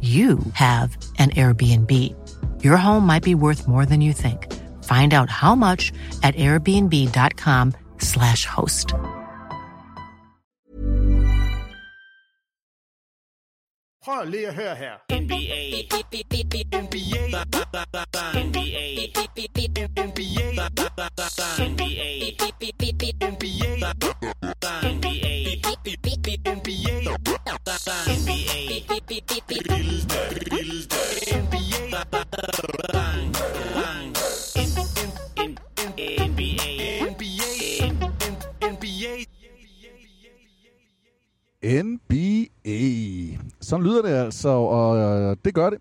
you have an Airbnb. Your home might be worth more than you think. Find out how much at airbnb.com/slash host. Prøv lige at høre her. NBA. NBA. NBA. NBA. NBA. NBA. Altså, og øh, det gør det.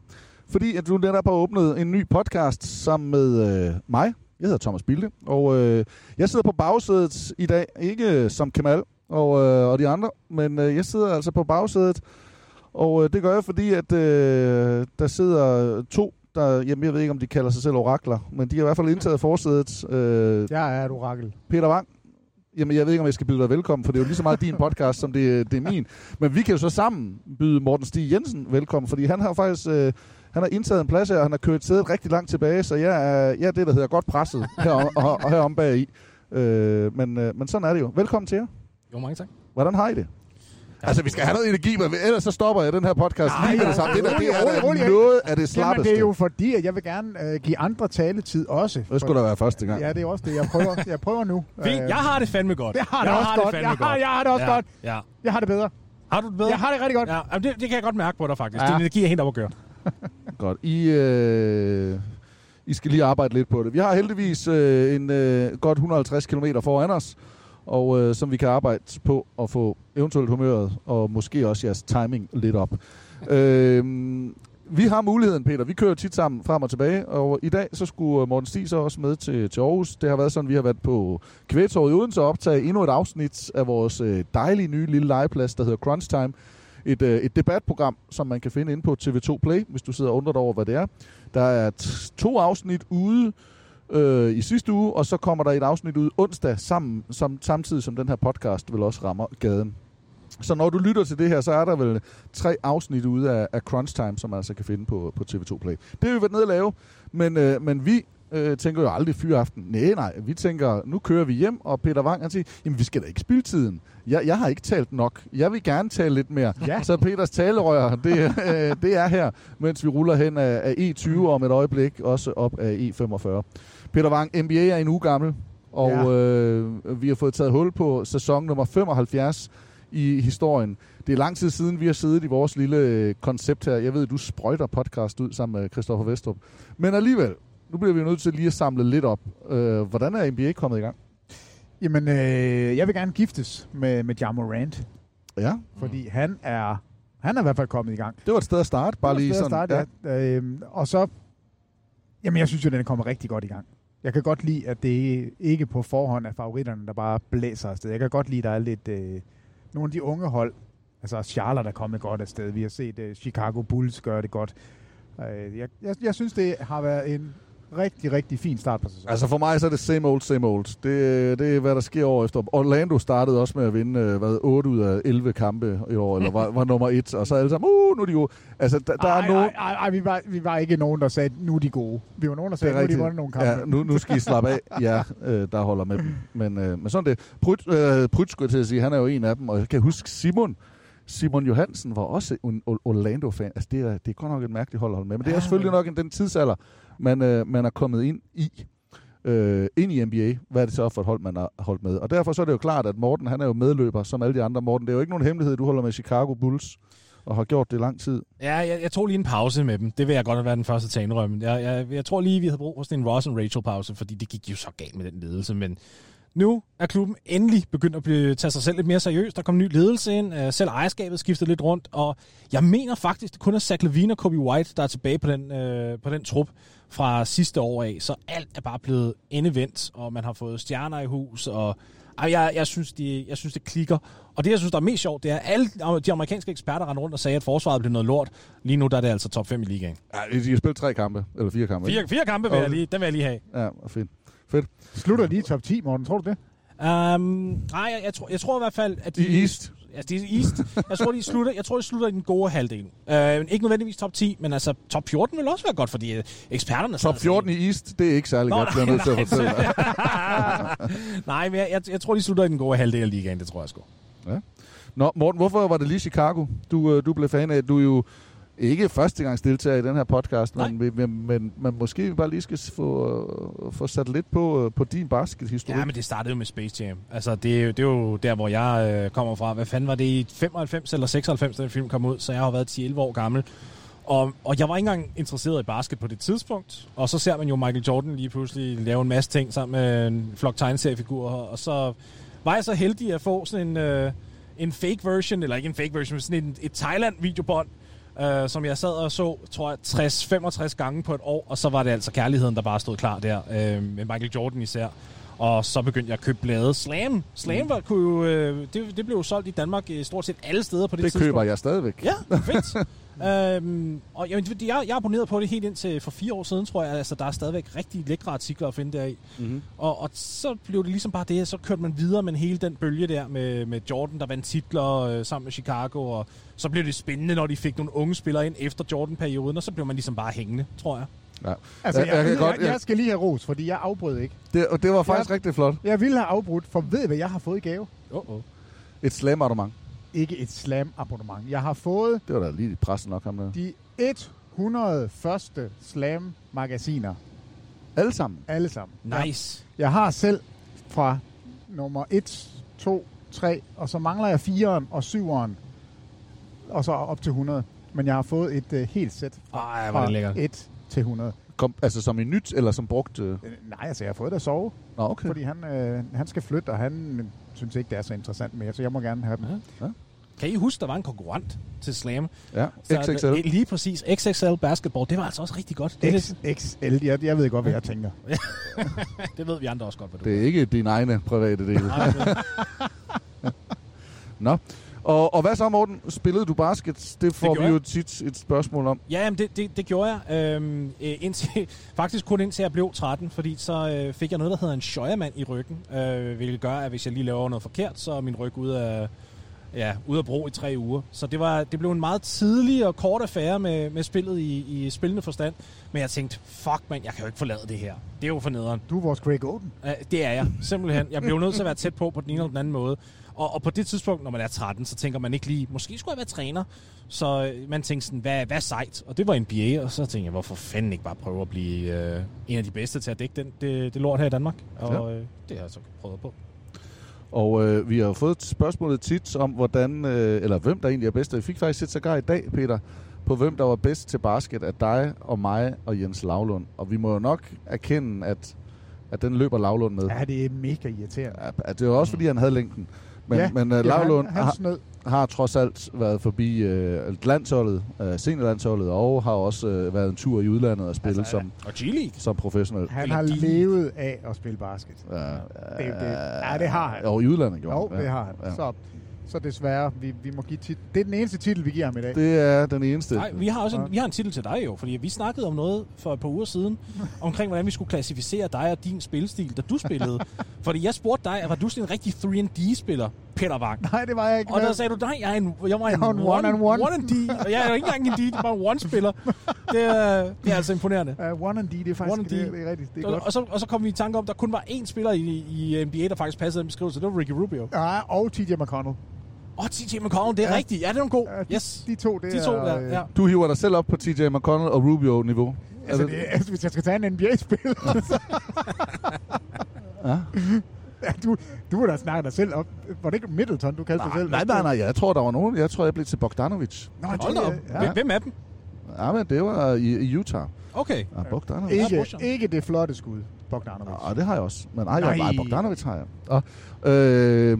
Fordi at du netop har åbnet en ny podcast sammen med øh, mig. Jeg hedder Thomas Bilde, og øh, jeg sidder på bagsædet i dag. Ikke som Kemal og, øh, og de andre, men øh, jeg sidder altså på bagsædet. Og øh, det gør jeg, fordi at øh, der sidder to, der, jamen jeg ved ikke, om de kalder sig selv orakler, men de har i hvert fald indtaget forsædet. Øh, Jeg er et orakel. Peter Wang. Jamen, jeg ved ikke, om jeg skal byde dig velkommen, for det er jo lige så meget din podcast, som det, det er min. Men vi kan jo så sammen byde Morten Stig Jensen velkommen, fordi han har faktisk øh, han har indtaget en plads her, og han har kørt sædet rigtig langt tilbage, så jeg er, jeg er det, der hedder godt presset herom, og, og herom bag i. Øh, men, øh, men sådan er det jo. Velkommen til jer. Jo, mange tak. Hvordan har I det? Altså, vi skal have noget energi, men ellers så stopper jeg den her podcast Nej, lige med nej, det samme. Det, der, det er rolig, rolig. noget af det Jamen, slappeste. det er jo fordi, at jeg vil gerne øh, give andre taletid også. Det skulle da være første gang. Ja, det er også det. Jeg prøver, jeg prøver nu. Fint, Øh, jeg har det fandme godt. Det har jeg det også har godt. Det fandme Jeg har- jeg har det også ja, godt. Ja. Jeg har det bedre. Har du det bedre? Jeg har det rigtig godt. Ja, jamen, det, det kan jeg godt mærke på dig faktisk. Ja. Din energi er helt op at køre. Godt. I, øh, I skal lige arbejde lidt på det. Vi har heldigvis øh, en øh, godt 150 km foran os, og øh, som vi kan arbejde på at få eventuelt humøret og måske også jeres timing lidt op. øh, vi har muligheden, Peter. Vi kører tit sammen frem og tilbage, og i dag så skulle Morten Stig så også med til, til Aarhus. Det har været sådan, vi har været på Kvægtorvet i Odense og optage endnu et afsnit af vores øh, dejlige nye lille legeplads, der hedder Crunch Time et, øh, et debatprogram, som man kan finde inde på TV2 Play, hvis du sidder og undrer dig over, hvad det er. Der er to afsnit ude øh, i sidste uge, og så kommer der et afsnit ud onsdag, sammen, som, samtidig som den her podcast vil også rammer gaden. Så når du lytter til det her, så er der vel tre afsnit ude af, af Crunch Time, som man altså kan finde på, på TV2 Play. Det har vi været nede at lave, men, øh, men vi øh, tænker jo aldrig fyraften. Nej, nej, vi tænker, nu kører vi hjem, og Peter Wang han siger, jamen vi skal da ikke spille tiden. Jeg, jeg har ikke talt nok. Jeg vil gerne tale lidt mere. Ja. Så Peters talerør, det, øh, det er her, mens vi ruller hen af, af E20 om et øjeblik, også op af E45. Peter Wang, NBA er en uge gammel, og Ja. øh, vi har fået taget hul på sæson nummer 75 i historien. Det er lang tid siden, vi har siddet i vores lille øh, koncept her. Jeg ved, du sprøjter podcast ud sammen med Christoffer Vestrup. Men alligevel, nu bliver vi nødt til lige at samle lidt op. Øh, hvordan er NBA kommet i gang? Jamen, øh, jeg vil gerne giftes med, med Ja Morant, Ja, fordi han er, han er i hvert fald kommet i gang. det var et sted at starte. Bare lige sådan. at starte, ja. Øhm, og så, jamen jeg synes jo, den er kommet rigtig godt i gang. Jeg kan godt lide, at det ikke på forhånd er favoritterne, der bare blæser afsted. Jeg kan godt lide, at der er lidt... Øh, nogle af de unge hold, altså Charlotte er kommet godt afsted. Vi har set øh, Chicago Bulls gøre det godt. Øh, jeg, jeg, jeg synes, det har været en rigtig, rigtig fin start på sæsonen. Altså for mig så er det same old, same old. Det, det er, hvad der sker år efter. Orlando startede også med at vinde øh, hvad, 8 ud af 11 kampe i år, eller var, var nummer 1, og så alle sammen, uh, nu er de gode. Altså, der, der ej, er nogen... ej, ej, ej, vi, var, vi var ikke nogen, der sagde, nu er de gode. Vi var nogen, der sagde, nu er de vundet nogle kampe. Ja, nu, nu skal I slappe af, ja, øh, der holder med dem. Men, øh, men sådan det. Pryt, øh, Pryt skulle jeg til at sige, han er jo en af dem, og jeg kan huske Simon, Simon Johansen var også en Orlando-fan. Altså, det er, det er godt nok et mærkeligt hold at holde med. Men det er selvfølgelig nok en, den tidsalder, man, øh, man er kommet ind i. Øh, ind i NBA. Hvad er det så for et hold, man har holdt med? Og derfor så er det jo klart, at Morten, han er jo medløber, som alle de andre. Morten, det er jo ikke nogen hemmelighed, du holder med Chicago Bulls, og har gjort det lang tid. Ja, jeg, jeg tog lige en pause med dem. Det vil jeg godt være den første til at indrømme. Jeg, jeg, jeg tror lige, vi havde brug for sådan en Ross and Rachel pause, fordi det gik jo så galt med den ledelse. Men nu er klubben endelig begyndt at blive, tage sig selv lidt mere seriøst. Der kom en ny ledelse ind. øh, Selv ejerskabet skiftede lidt rundt. Og jeg mener faktisk, det kun er Zach Levine og Kobe White, der er tilbage på den, øh, på den trup fra sidste år af. Så alt er bare blevet endevendt, og man har fået stjerner i hus, og ej, jeg, jeg, synes, de, jeg synes, det klikker. Og det, jeg synes, der er mest sjovt, det er, at alle de amerikanske eksperter rendte rundt og sagde, at forsvaret blev noget lort. Lige nu der er det altså top 5 i ligaen. Ja, de har spillet tre kampe, eller fire kampe. Fire, fire kampe vil jeg lige, den vil jeg lige have. Ja, fedt. Fedt. Slutter de i top 10, Morten? Tror du det? Um, nej, jeg, jeg, tror, jeg tror i hvert fald, at de... I East. Ja, de er East. Jeg tror, de slutter, jeg tror, de slutter i den gode halvdel. Uh, ikke nødvendigvis top 10, men altså top 14 vil også være godt, fordi øh, eksperterne... Top 14 i East, det er ikke særlig Nå, godt, jeg nødt til at nej, fortælle. Nej, men jeg, jeg, jeg tror, de slutter i den gode halvdel af ligaen, det tror jeg sgu. Nå, Morten, hvorfor var det lige Chicago, du, øh, du blev fan af? Du er jo ikke førstegangsdeltager i den her podcast, men, men, men, men måske vi bare lige skal få, få sat lidt på, øh, på din baskethistorik. Ja, men det startede jo med Space Jam. Altså, det, er jo- det er jo der, hvor jeg øh, kommer fra. Hvad fanden var det i 95 eller 96, da den film kom ud? Så jeg har været 10-11 år gammel. Og, og jeg var ikke engang interesseret i basket på det tidspunkt. Og så ser man jo Michael Jordan lige pludselig lave en masse ting sammen med en flok tegneseriefigurer. Og så var jeg så heldig at få sådan en, øh, en fake version, eller ikke en fake version, men sådan en, et Thailand-videobånd, øh, som jeg sad og så, tror jeg, 60-65 gange på et år. Og så var det altså kærligheden, der bare stod klar der, øh, med Michael Jordan især. Og så begyndte jeg at købe blade. Slam. Slam var, kunne jo, øh, det, det blev jo solgt i Danmark i stort set alle steder på det, det tidspunkt. køber jeg stadigvæk. Ja, fedt. øhm, og jeg, jeg er abonneret på det helt indtil for fire år siden, tror jeg. Altså, der er stadigvæk rigtig lækre artikler at finde deri. Mm-hmm. Og, og så blev det ligesom bare det, så kørte man videre med hele den bølge der med, med Jordan, der vandt titler øh, sammen med Chicago, og så blev det spændende, når de fik nogle unge spillere ind efter Jordan-perioden, og så blev man ligesom bare hængende, tror jeg. Ja. Altså, Jeg- jeg, jeg jeg, kan jeg, godt- jeg, jeg- skal lige have ros, fordi jeg afbrød ikke. Det, og det var faktisk Ja. rigtig flot. Jeg ville have afbrudt, for ved I, hvad jeg har fået i gave? Oh, oh. Et slam abonnement. Ikke et slam-abonnement. Jeg har fået Det var da lige pressen nok ham der. de 100 første slam-magasiner. Alle sammen. Alle sammen. Nice. Jeg har selv fra nummer 1, 2, 3, og så mangler jeg 4'eren og 7'eren, og så op til 100. Men jeg har fået et uh, helt sæt Ej, hvor er fra det lækkert. 1 til 100. Kom, altså som i nyt, eller som brugt? Øh... Øh, Nej, altså jeg har fået det at sove, Nå, okay. fordi han, øh, han skal flytte, og han øh, synes ikke, det er så interessant mere, så jeg må gerne have dem. Kan I huske, der var en konkurrent til Slam? Ja, Så, XXL. øh, Lige præcis. XXL Basketball. Det var altså også rigtig godt. Det, XXL, jeg, jeg ved godt, hvad jeg tænker. det ved vi andre også godt, hvad du Det er ikke dine egne private det- Nå. Og, og hvad så, Morten? Spillede du basket? Det får gjorde vi jo tit et spørgsmål om. Ja, jamen det, det, det gjorde jeg. Øhm, øh, indtil, faktisk kun indtil jeg blev 13, fordi så øh, fik jeg noget, der hedder en schøjermand i ryggen, øh, hvilket gør, at hvis jeg lige laver noget forkert, så er min ryg ude af, ja, ude af brug i tre uger. Så det, var, det blev en meget tidlig og kort affære med, med spillet i, i spillende forstand. Men jeg tænkte, fuck mand, jeg kan jo ikke forlade det her. Det er jo for nederen. Du er vores Greg Oden. Uh, det er jeg, simpelthen. Jeg blev nødt til at være tæt på på den ene eller den anden måde. Og, og på det tidspunkt, når man er 13, så tænker man ikke lige, måske skulle jeg være træner. Så øh, man tænkte sådan, hvad, hvad sejt? Og det var NBA, og så tænkte jeg, hvorfor fanden ikke bare prøve at blive øh, en af de bedste til at dække den, det, det lort her i Danmark? Og øh, det har jeg så prøvet på. Og øh, vi har fået spørgsmålet tit om, hvordan, øh, eller hvem der egentlig er bedst. Og Vi fik faktisk et sågar i dag, Peter, på hvem der var bedst til basket af dig og mig og Jens Lavlund. Og vi må jo nok erkende, at at den løber Lavlund med. Ja, det er mega irriterende. Ja, det er jo også, fordi han havde længden. Men, Ja, men uh, er Lavlund han- han har, har trods alt været forbi uh, landsholdet, uh, seniorlandsholdet, og har også uh, været en tur i udlandet og spillet altså, som, Og G-League. som professionel. Han har levet af at spille basket. Ja, Det, det, ja, det har han. Og i udlandet gjorde Jo, han. det har han. Ja. Så, så desværre, vi, vi må give tit- Det er den eneste titel, vi giver ham i dag. Det er den eneste. Nej, vi har også en, vi har en titel til dig jo, fordi vi snakkede om noget for et par uger siden, omkring hvordan vi skulle klassificere dig og din spilstil, da du spillede. fordi jeg spurgte dig, var du sådan en rigtig 3D-spiller, Peter Wang? Nej, det var jeg ikke. Og der sagde du, nej, jeg, er en, jeg var en, Jeg en one-on-one. one and D, og jeg er jo ikke engang en D, det var en one-spiller. Det er, det er altså imponerende. Uh, one and D, det er faktisk One and D. det, det er rigtigt. Det er og, godt. og, så, og så kom vi i tanke om, at der kun var én spiller i, i NBA, der faktisk passede den beskrivelse. Det var Ricky Rubio. Ja, og TJ McConnell. Åh, oh, TJ McConnell, det er Ja. rigtigt. Ja, det er en god. Ja, de, Yes. de to, det De to er... der, øh, ja. Du hiver dig selv op på TJ McConnell og Rubio-niveau. Altså, det, altså, hvis jeg skal tage en NBA-spiller, så... Ja. Ja, du, du har da snakket dig selv op. Var det ikke Middleton, du kaldte dig selv? nej, nej, nej, jeg tror, der var nogen. Jeg tror, jeg blev til Bogdanovic. Nå, Hold da op. jeg- Hvem- er dem? Ja, men det var i, i Utah. Okay. Ja, Bogdanovic. Ikke, ikke det flotte skud, Bogdanovic. Ja, det har jeg også. Men ej, Nej. jeg, ej Bogdanovic har jeg. Og, øh,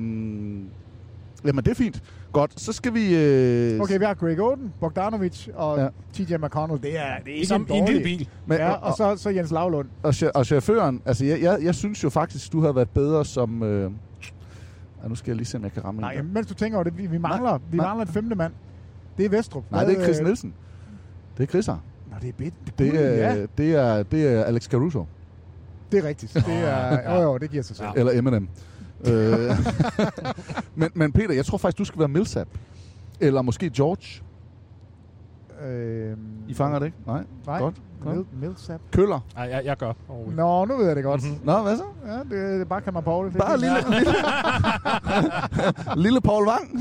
jamen, det er fint. Godt, så skal vi... Øh, Okay, vi har Greg Oden, Bogdanovic og Ja. ja. TJ McConnell. Det er, det er ikke Som en dårlig. lille bil. Men, Ja, og, og så, så Jens Lavlund. og, og chaufføren, altså jeg, jeg, jeg synes jo faktisk, du har været bedre som... Øh, ja, nu skal jeg lige se, om jeg kan ramme Nej, en der. mens du tænker over det, vi, vi mangler, vi nej. mangler en femte mand. Det er Vestrup. Nej, det er Chris øh, Nielsen. Det er Chris her. Nå, det er bit. Det, Det det, er, ja, det, er, det er Alex Caruso. det er rigtigt. Det er, jo, jo, det giver sig selv. Eller Eminem. Øh, men, men Peter, jeg tror faktisk, du skal være Millsap. Eller måske George. Øhm, I fanger det ikke? Nej. Nej, Godt. Mil, Millsap. Køller. Nej, jeg, jeg gør. Oh. Nå, nu ved jeg det godt. Mhm. Mm-hmm. Nå, hvad så? Ja, det, det er bare kan man Paul. Det Bare lille, lille, lille Paul Wang.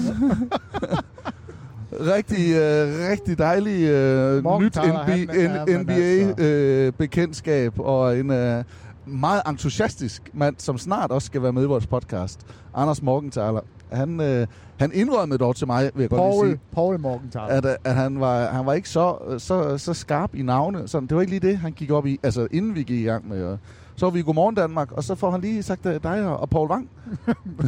rigtig, øh, rigtig dejlig øh, Morgen, nyt han- men NBA-bekendtskab øh, bekendtskab og en øh, meget entusiastisk mand, som snart også skal være med i vores podcast. Anders Morgenthaler. Han, øh, han indrømmede dog til mig, vil jeg godt lige Paul, sige, Paul Morgenthaler. at, øh, at han, var, han var ikke så, så, så skarp i navne. Sådan, det var ikke lige det, han gik op i, altså inden vi gik i gang med. Og så var vi i Godmorgen Danmark, og så får han lige sagt øh, dig og og Paul Wang.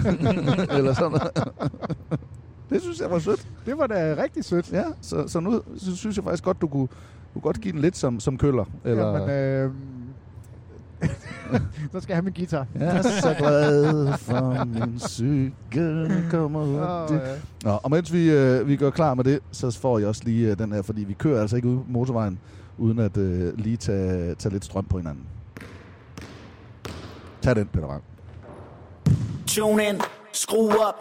Eller sådan noget. Det synes jeg var sødt. Det var da rigtig sødt. Ja, så, så nu så synes jeg faktisk godt, du kunne, du kunne godt give den lidt som, som køller. Eller, Jamen, øh, så skal jeg have min guitar. Jeg er så glad for min cykel kommer Åh, hurtigt. ja. Nå, og mens vi, øh, vi gør klar med det, så får jeg også lige øh, den her, fordi vi kører altså ikke ud på motorvejen, uden at øh, lige tage, tage lidt strøm på hinanden. Tag den, Peter Wang. Tune in, skru op,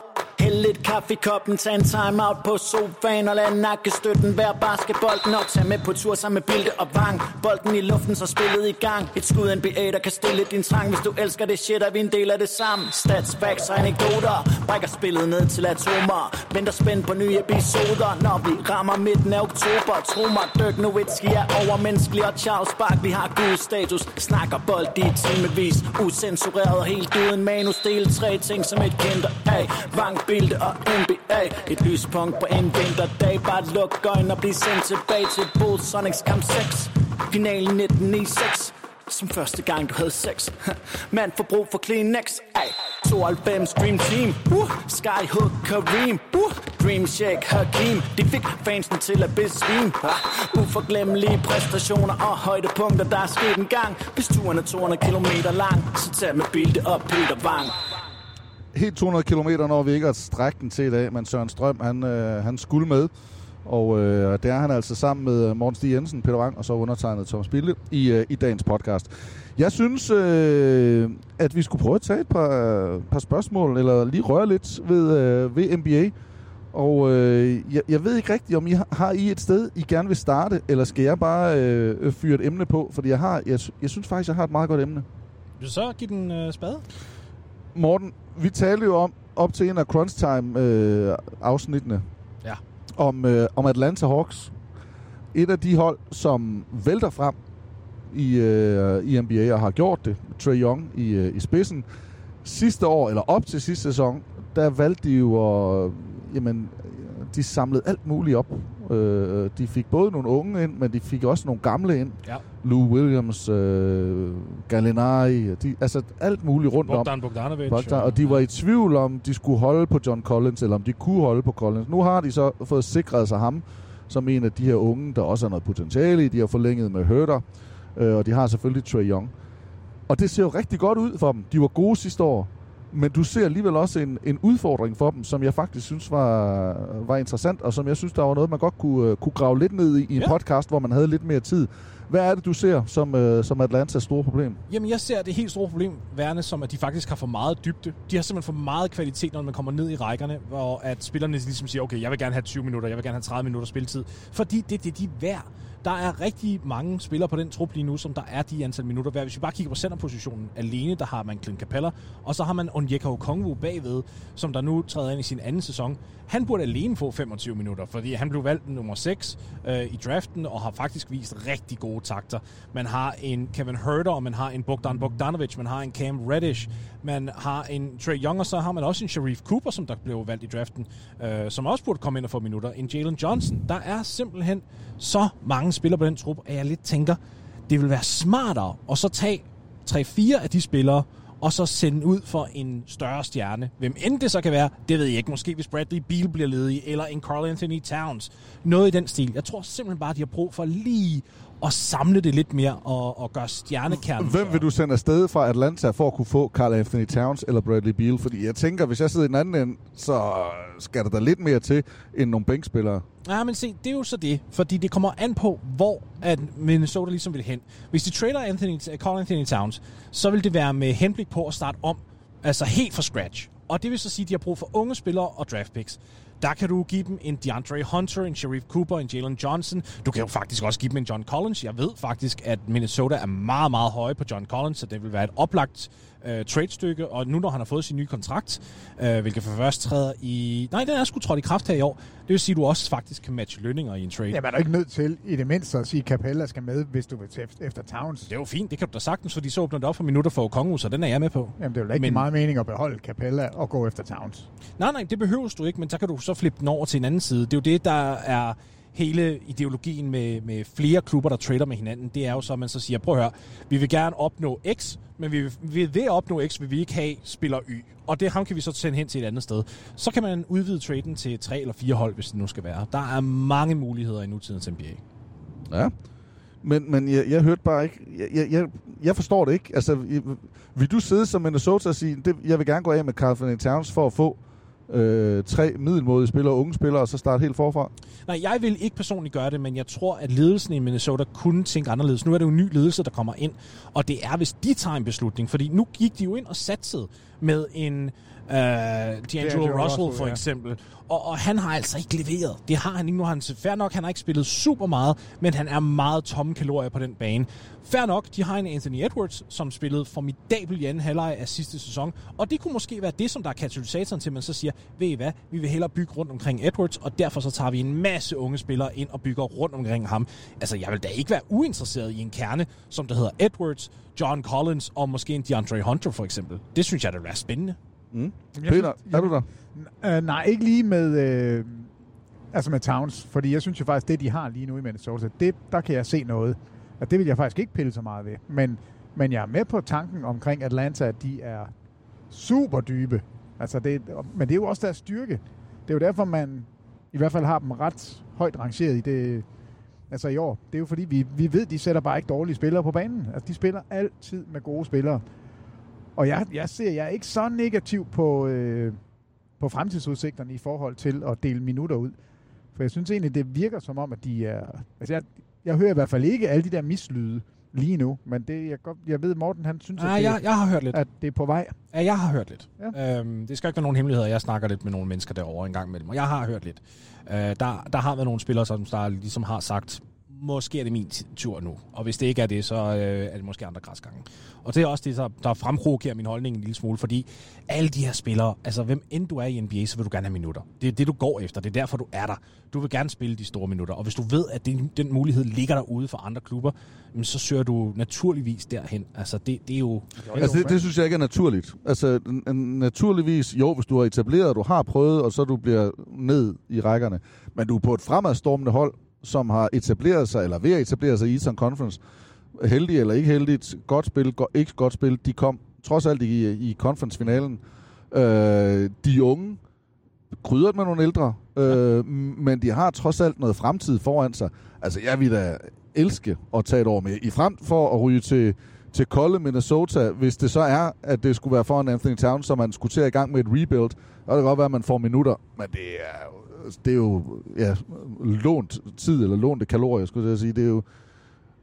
hæld lidt kaffe i koppen, tag en time out på sofaen og lad nakkestøtten være basketbolden og tag med på tur sammen med Bilde og Vang. Bolden i luften, så spillet i gang. Et skud NBA, der kan stille din trang. Hvis du elsker det shit, er vi en del af det sammen. Stats, facts og anekdoter, brækker spillet ned til atomer. Venter spændt på nye episoder, når vi rammer midten af oktober. Tro mig, Dirk Nowitzki er overmenneskelig og Charles Bark. Vi har god status. Snakker bold i timevis, usensureret og helt uden manus. Del tre ting som et kinder af. Vang, Bilde og NBA. Et lyspunkt på en vinterdag. Bare luk øjnene og bliv sendt tilbage til Bulls Sonics kamp 6. Finalen 1996. Som første gang du havde sex Man får brug for Kleenex Ay. 92 Dream Team uh. Skyhook Kareem uh. Dream Shake Hakim De fik fansen til at besvime uh. Uforglemmelige præstationer og højdepunkter Der er sket en gang Hvis turen er 200 km lang Så tag med Bilde op Peter Wang Helt 200 km når vi ikke har strækt den til i dag, men Søren Strøm, han, øh, han skulle med. Og øh, det er han altså sammen med Morten Stig Jensen, Peter Wang og så undertegnet Thomas Bilde i, øh, i dagens podcast. Jeg synes, øh, at vi skulle prøve at tage et par, par spørgsmål, eller lige røre lidt ved, øh, ved NBA. Og øh, jeg, jeg ved ikke rigtigt, om I har, har I et sted, I gerne vil starte, eller skal jeg bare øh, fyre et emne på? Fordi jeg, har, jeg, jeg synes faktisk, jeg har et meget godt emne. Vil du så give den øh, spade? Morten, vi talte jo om, op til en af Crunch Time øh, afsnittene, Ja. om, øh, om Atlanta Hawks. Et af de hold, som vælter frem i, øh, i NBA og har gjort det. Trae Young i, øh, i spidsen. Sidste år, eller op til sidste sæson, der valgte de jo at... Jamen, de samlede alt muligt op Øh, de fik både nogle unge ind, men de fik også nogle gamle ind. Ja. Lou Williams, øh, Gallinari, de, altså alt muligt rundt Bogdan om. Bogdanovic. Bogdan, og de var i tvivl om, de skulle holde på John Collins, eller om de kunne holde på Collins. Nu har de så fået sikret sig ham, som en af de her unge, der også har noget potentiale i. De har forlænget med Hurter, øh, og de har selvfølgelig Trey Young. Og det ser jo rigtig godt ud for dem. De var gode sidste år, men du ser alligevel også en, en udfordring for dem, som jeg faktisk synes var, var interessant, og som jeg synes, der var noget, man godt kunne, uh, kunne grave lidt ned i i en Ja. podcast, hvor man havde lidt mere tid. Hvad er det, du ser som, øh, som Atlantas store problem? Jamen, jeg ser det helt store problem værende som, at de faktisk har for meget dybde. De har simpelthen for meget kvalitet, når man kommer ned i rækkerne, hvor at spillerne ligesom siger, okay, jeg vil gerne have 20 minutter, jeg vil gerne have 30 minutter spilletid, fordi det er det, de er værd. Der er rigtig mange spillere på den trup lige nu, som der er de antal minutter værd. Hvis vi bare kigger på centerpositionen alene, der har man Clint Capella, og så har man Onyeka Okongwu bagved, som der nu træder ind i sin anden sæson. Han burde alene få 25 minutter, fordi han blev valgt nummer 6 øh, i draften, og har faktisk vist rigtig gode takter. Man har en Kevin Herter, og man har en Bogdan Bogdanovic, man har en Cam Reddish, man har en Trey Young, og så har man også en Sharif Cooper, som der blev valgt i draften, øh, som også burde komme ind og få minutter. En Jalen Johnson. Der er simpelthen så mange spillere på den trup, at jeg lidt tænker, det vil være smartere at så tage 3-4 af de spillere, og så sende ud for en større stjerne. Hvem end det så kan være, det ved jeg ikke. Måske hvis Bradley Beal bliver ledig, eller en Carl Anthony Towns. Noget i den stil. Jeg tror simpelthen bare, de har brug for lige at samle det lidt mere og, og gøre stjernekernen. Hvem vil du sende afsted fra Atlanta for at kunne få Carl Anthony Towns eller Bradley Beal? Fordi jeg tænker, hvis jeg sidder i den anden ende, så skal der da lidt mere til end nogle bænkspillere. Ja, men se, det er jo så det. Fordi det kommer an på, hvor at Minnesota ligesom vil hen. Hvis de trader Anthony, Carl Anthony Towns, så vil det være med henblik på at starte om. Altså helt fra scratch. Og det vil så sige, at de har brug for unge spillere og draft picks. Der kan du give dem en DeAndre Hunter, en Sharif Cooper, en Jalen Johnson. Du kan jo faktisk også give dem en John Collins. Jeg ved faktisk, at Minnesota er meget, meget høje på John Collins, så det vil være et oplagt øh, trade-stykke. Og nu når han har fået sin nye kontrakt, øh, hvilket for først træder i... Nej, den er sgu trådt i kraft her i år. Det vil sige, at du også faktisk kan matche lønninger i en trade. Jamen, er du ikke nødt til i det mindste at sige, at Capella skal med, hvis du vil til efter, Towns? Det er jo fint, det kan du da sagtens, fordi så åbner det op for minutter for Kongo, så den er jeg med på. Jamen, det er jo ikke men... meget mening at beholde Capella og gå efter Towns. Nej, nej, det behøver du ikke, men så kan du så flippe den over til en anden side. Det er jo det, der er hele ideologien med, med flere klubber, der trader med hinanden. Det er jo så, at man så siger, prøv at høre, vi vil gerne opnå X, men vi, vi ved at opnå X, vil vi ikke have spiller Y. Og det ham kan vi så sende hen til et andet sted. Så kan man udvide traden til tre eller fire hold, hvis det nu skal være. Der er mange muligheder i nutidens NBA. Ja. Men, men jeg, jeg hørte bare ikke... Jeg, jeg, jeg, jeg forstår det ikke. Altså, vil du sidde som Minnesota og sige, det, jeg vil gerne gå af med Carl Towns for at få øh, tre middelmådige spillere, unge spillere, og så starte helt forfra? Nej, jeg vil ikke personligt gøre det, men jeg tror, at ledelsen i Minnesota kunne tænke anderledes. Nu er det jo en ny ledelse, der kommer ind, og det er, hvis de tager en beslutning. Fordi nu gik de jo ind og satsede med en uh, D'Angelo Russell, Russell, for ja. eksempel. Og, og han har altså ikke leveret. Det har han ikke. Nu han fair nok, han har ikke spillet super meget, men han er meget tomme kalorier på den bane. Fair nok, de har en Anthony Edwards, som spillede formidabel i anden halvleg af sidste sæson. Og det kunne måske være det, som der er katalysatoren til, at man så siger, ved I hvad, vi vil hellere bygge rundt omkring Edwards, og derfor så tager vi en masse unge spillere ind og bygger rundt omkring ham. Altså, jeg vil da ikke være uinteresseret i en kerne, som der hedder Edwards, John Collins og måske en DeAndre Hunter for eksempel. Det synes jeg, der vil være spændende. Mm. Jeg Peter, synes- er du der? Uh, nej, ikke lige med, øh, altså med Towns, fordi jeg synes jo faktisk, det de har lige nu i Minnesota, det, der kan jeg se noget. Og det vil jeg faktisk ikke pille så meget ved. Men, men jeg er med på tanken omkring Atlanta, at de er super dybe. Altså det, men det er jo også deres styrke. Det er jo derfor, man i hvert fald har dem ret højt rangeret i det, altså i år. Det er jo fordi, vi, vi ved, de sætter bare ikke dårlige spillere på banen. Altså de spiller altid med gode spillere. Og jeg, jeg ser, jeg er ikke så negativ på, øh, på fremtidsudsigterne i forhold til at dele minutter ud. For jeg synes egentlig, det virker som om, at de er... Altså jeg, jeg hører i hvert fald ikke alle de der mislyde lige nu, men det, jeg, godt, jeg ved, Morten han synes, Ah, at, det, jeg, jeg har hørt lidt. at det er på vej. Ja, jeg har hørt lidt. Ja. Øhm, det skal ikke være nogen hemmeligheder. Jeg snakker lidt med nogle mennesker derovre en gang imellem, og jeg har hørt lidt. Øh, der, der har været nogle spillere, som der ligesom har sagt, måske er det min tur nu. Og hvis det ikke er det, så øh, er det måske andre græsgange. Og det er også det, der, der fremprovokerer min holdning en lille smule, fordi alle de her spillere, altså hvem end du er i NBA, så vil du gerne have minutter. Det er det, du går efter. Det er derfor, du er der. Du vil gerne spille de store minutter. Og hvis du ved, at det, den mulighed ligger derude for andre klubber, så søger du naturligvis derhen. Altså, det, det er jo... Altså, det, det synes jeg ikke er naturligt. Altså, naturligvis, jo, hvis du har etableret, du har prøvet, og så du bliver ned i rækkerne. Men du er på et fremadstormende hold, som har etableret sig, eller ved at etablere sig i Eastern Conference, heldig eller ikke heldigt, godt spil, go- ikke godt spil, de kom trods alt i, i conference-finalen. Øh, de unge krydret med nogle ældre, øh, men de har trods alt noget fremtid foran sig. Altså, jeg vil da elske at tage et år med. I frem for at ryge til, til kolde Minnesota, hvis det så er, at det skulle være foran Anthony Towns, så man skulle til i gang med et rebuild, og det kan godt være, at man får minutter, men det er jo det er jo ja, lånt tid, eller lånte kalorier, skulle jeg sige. Det er jo,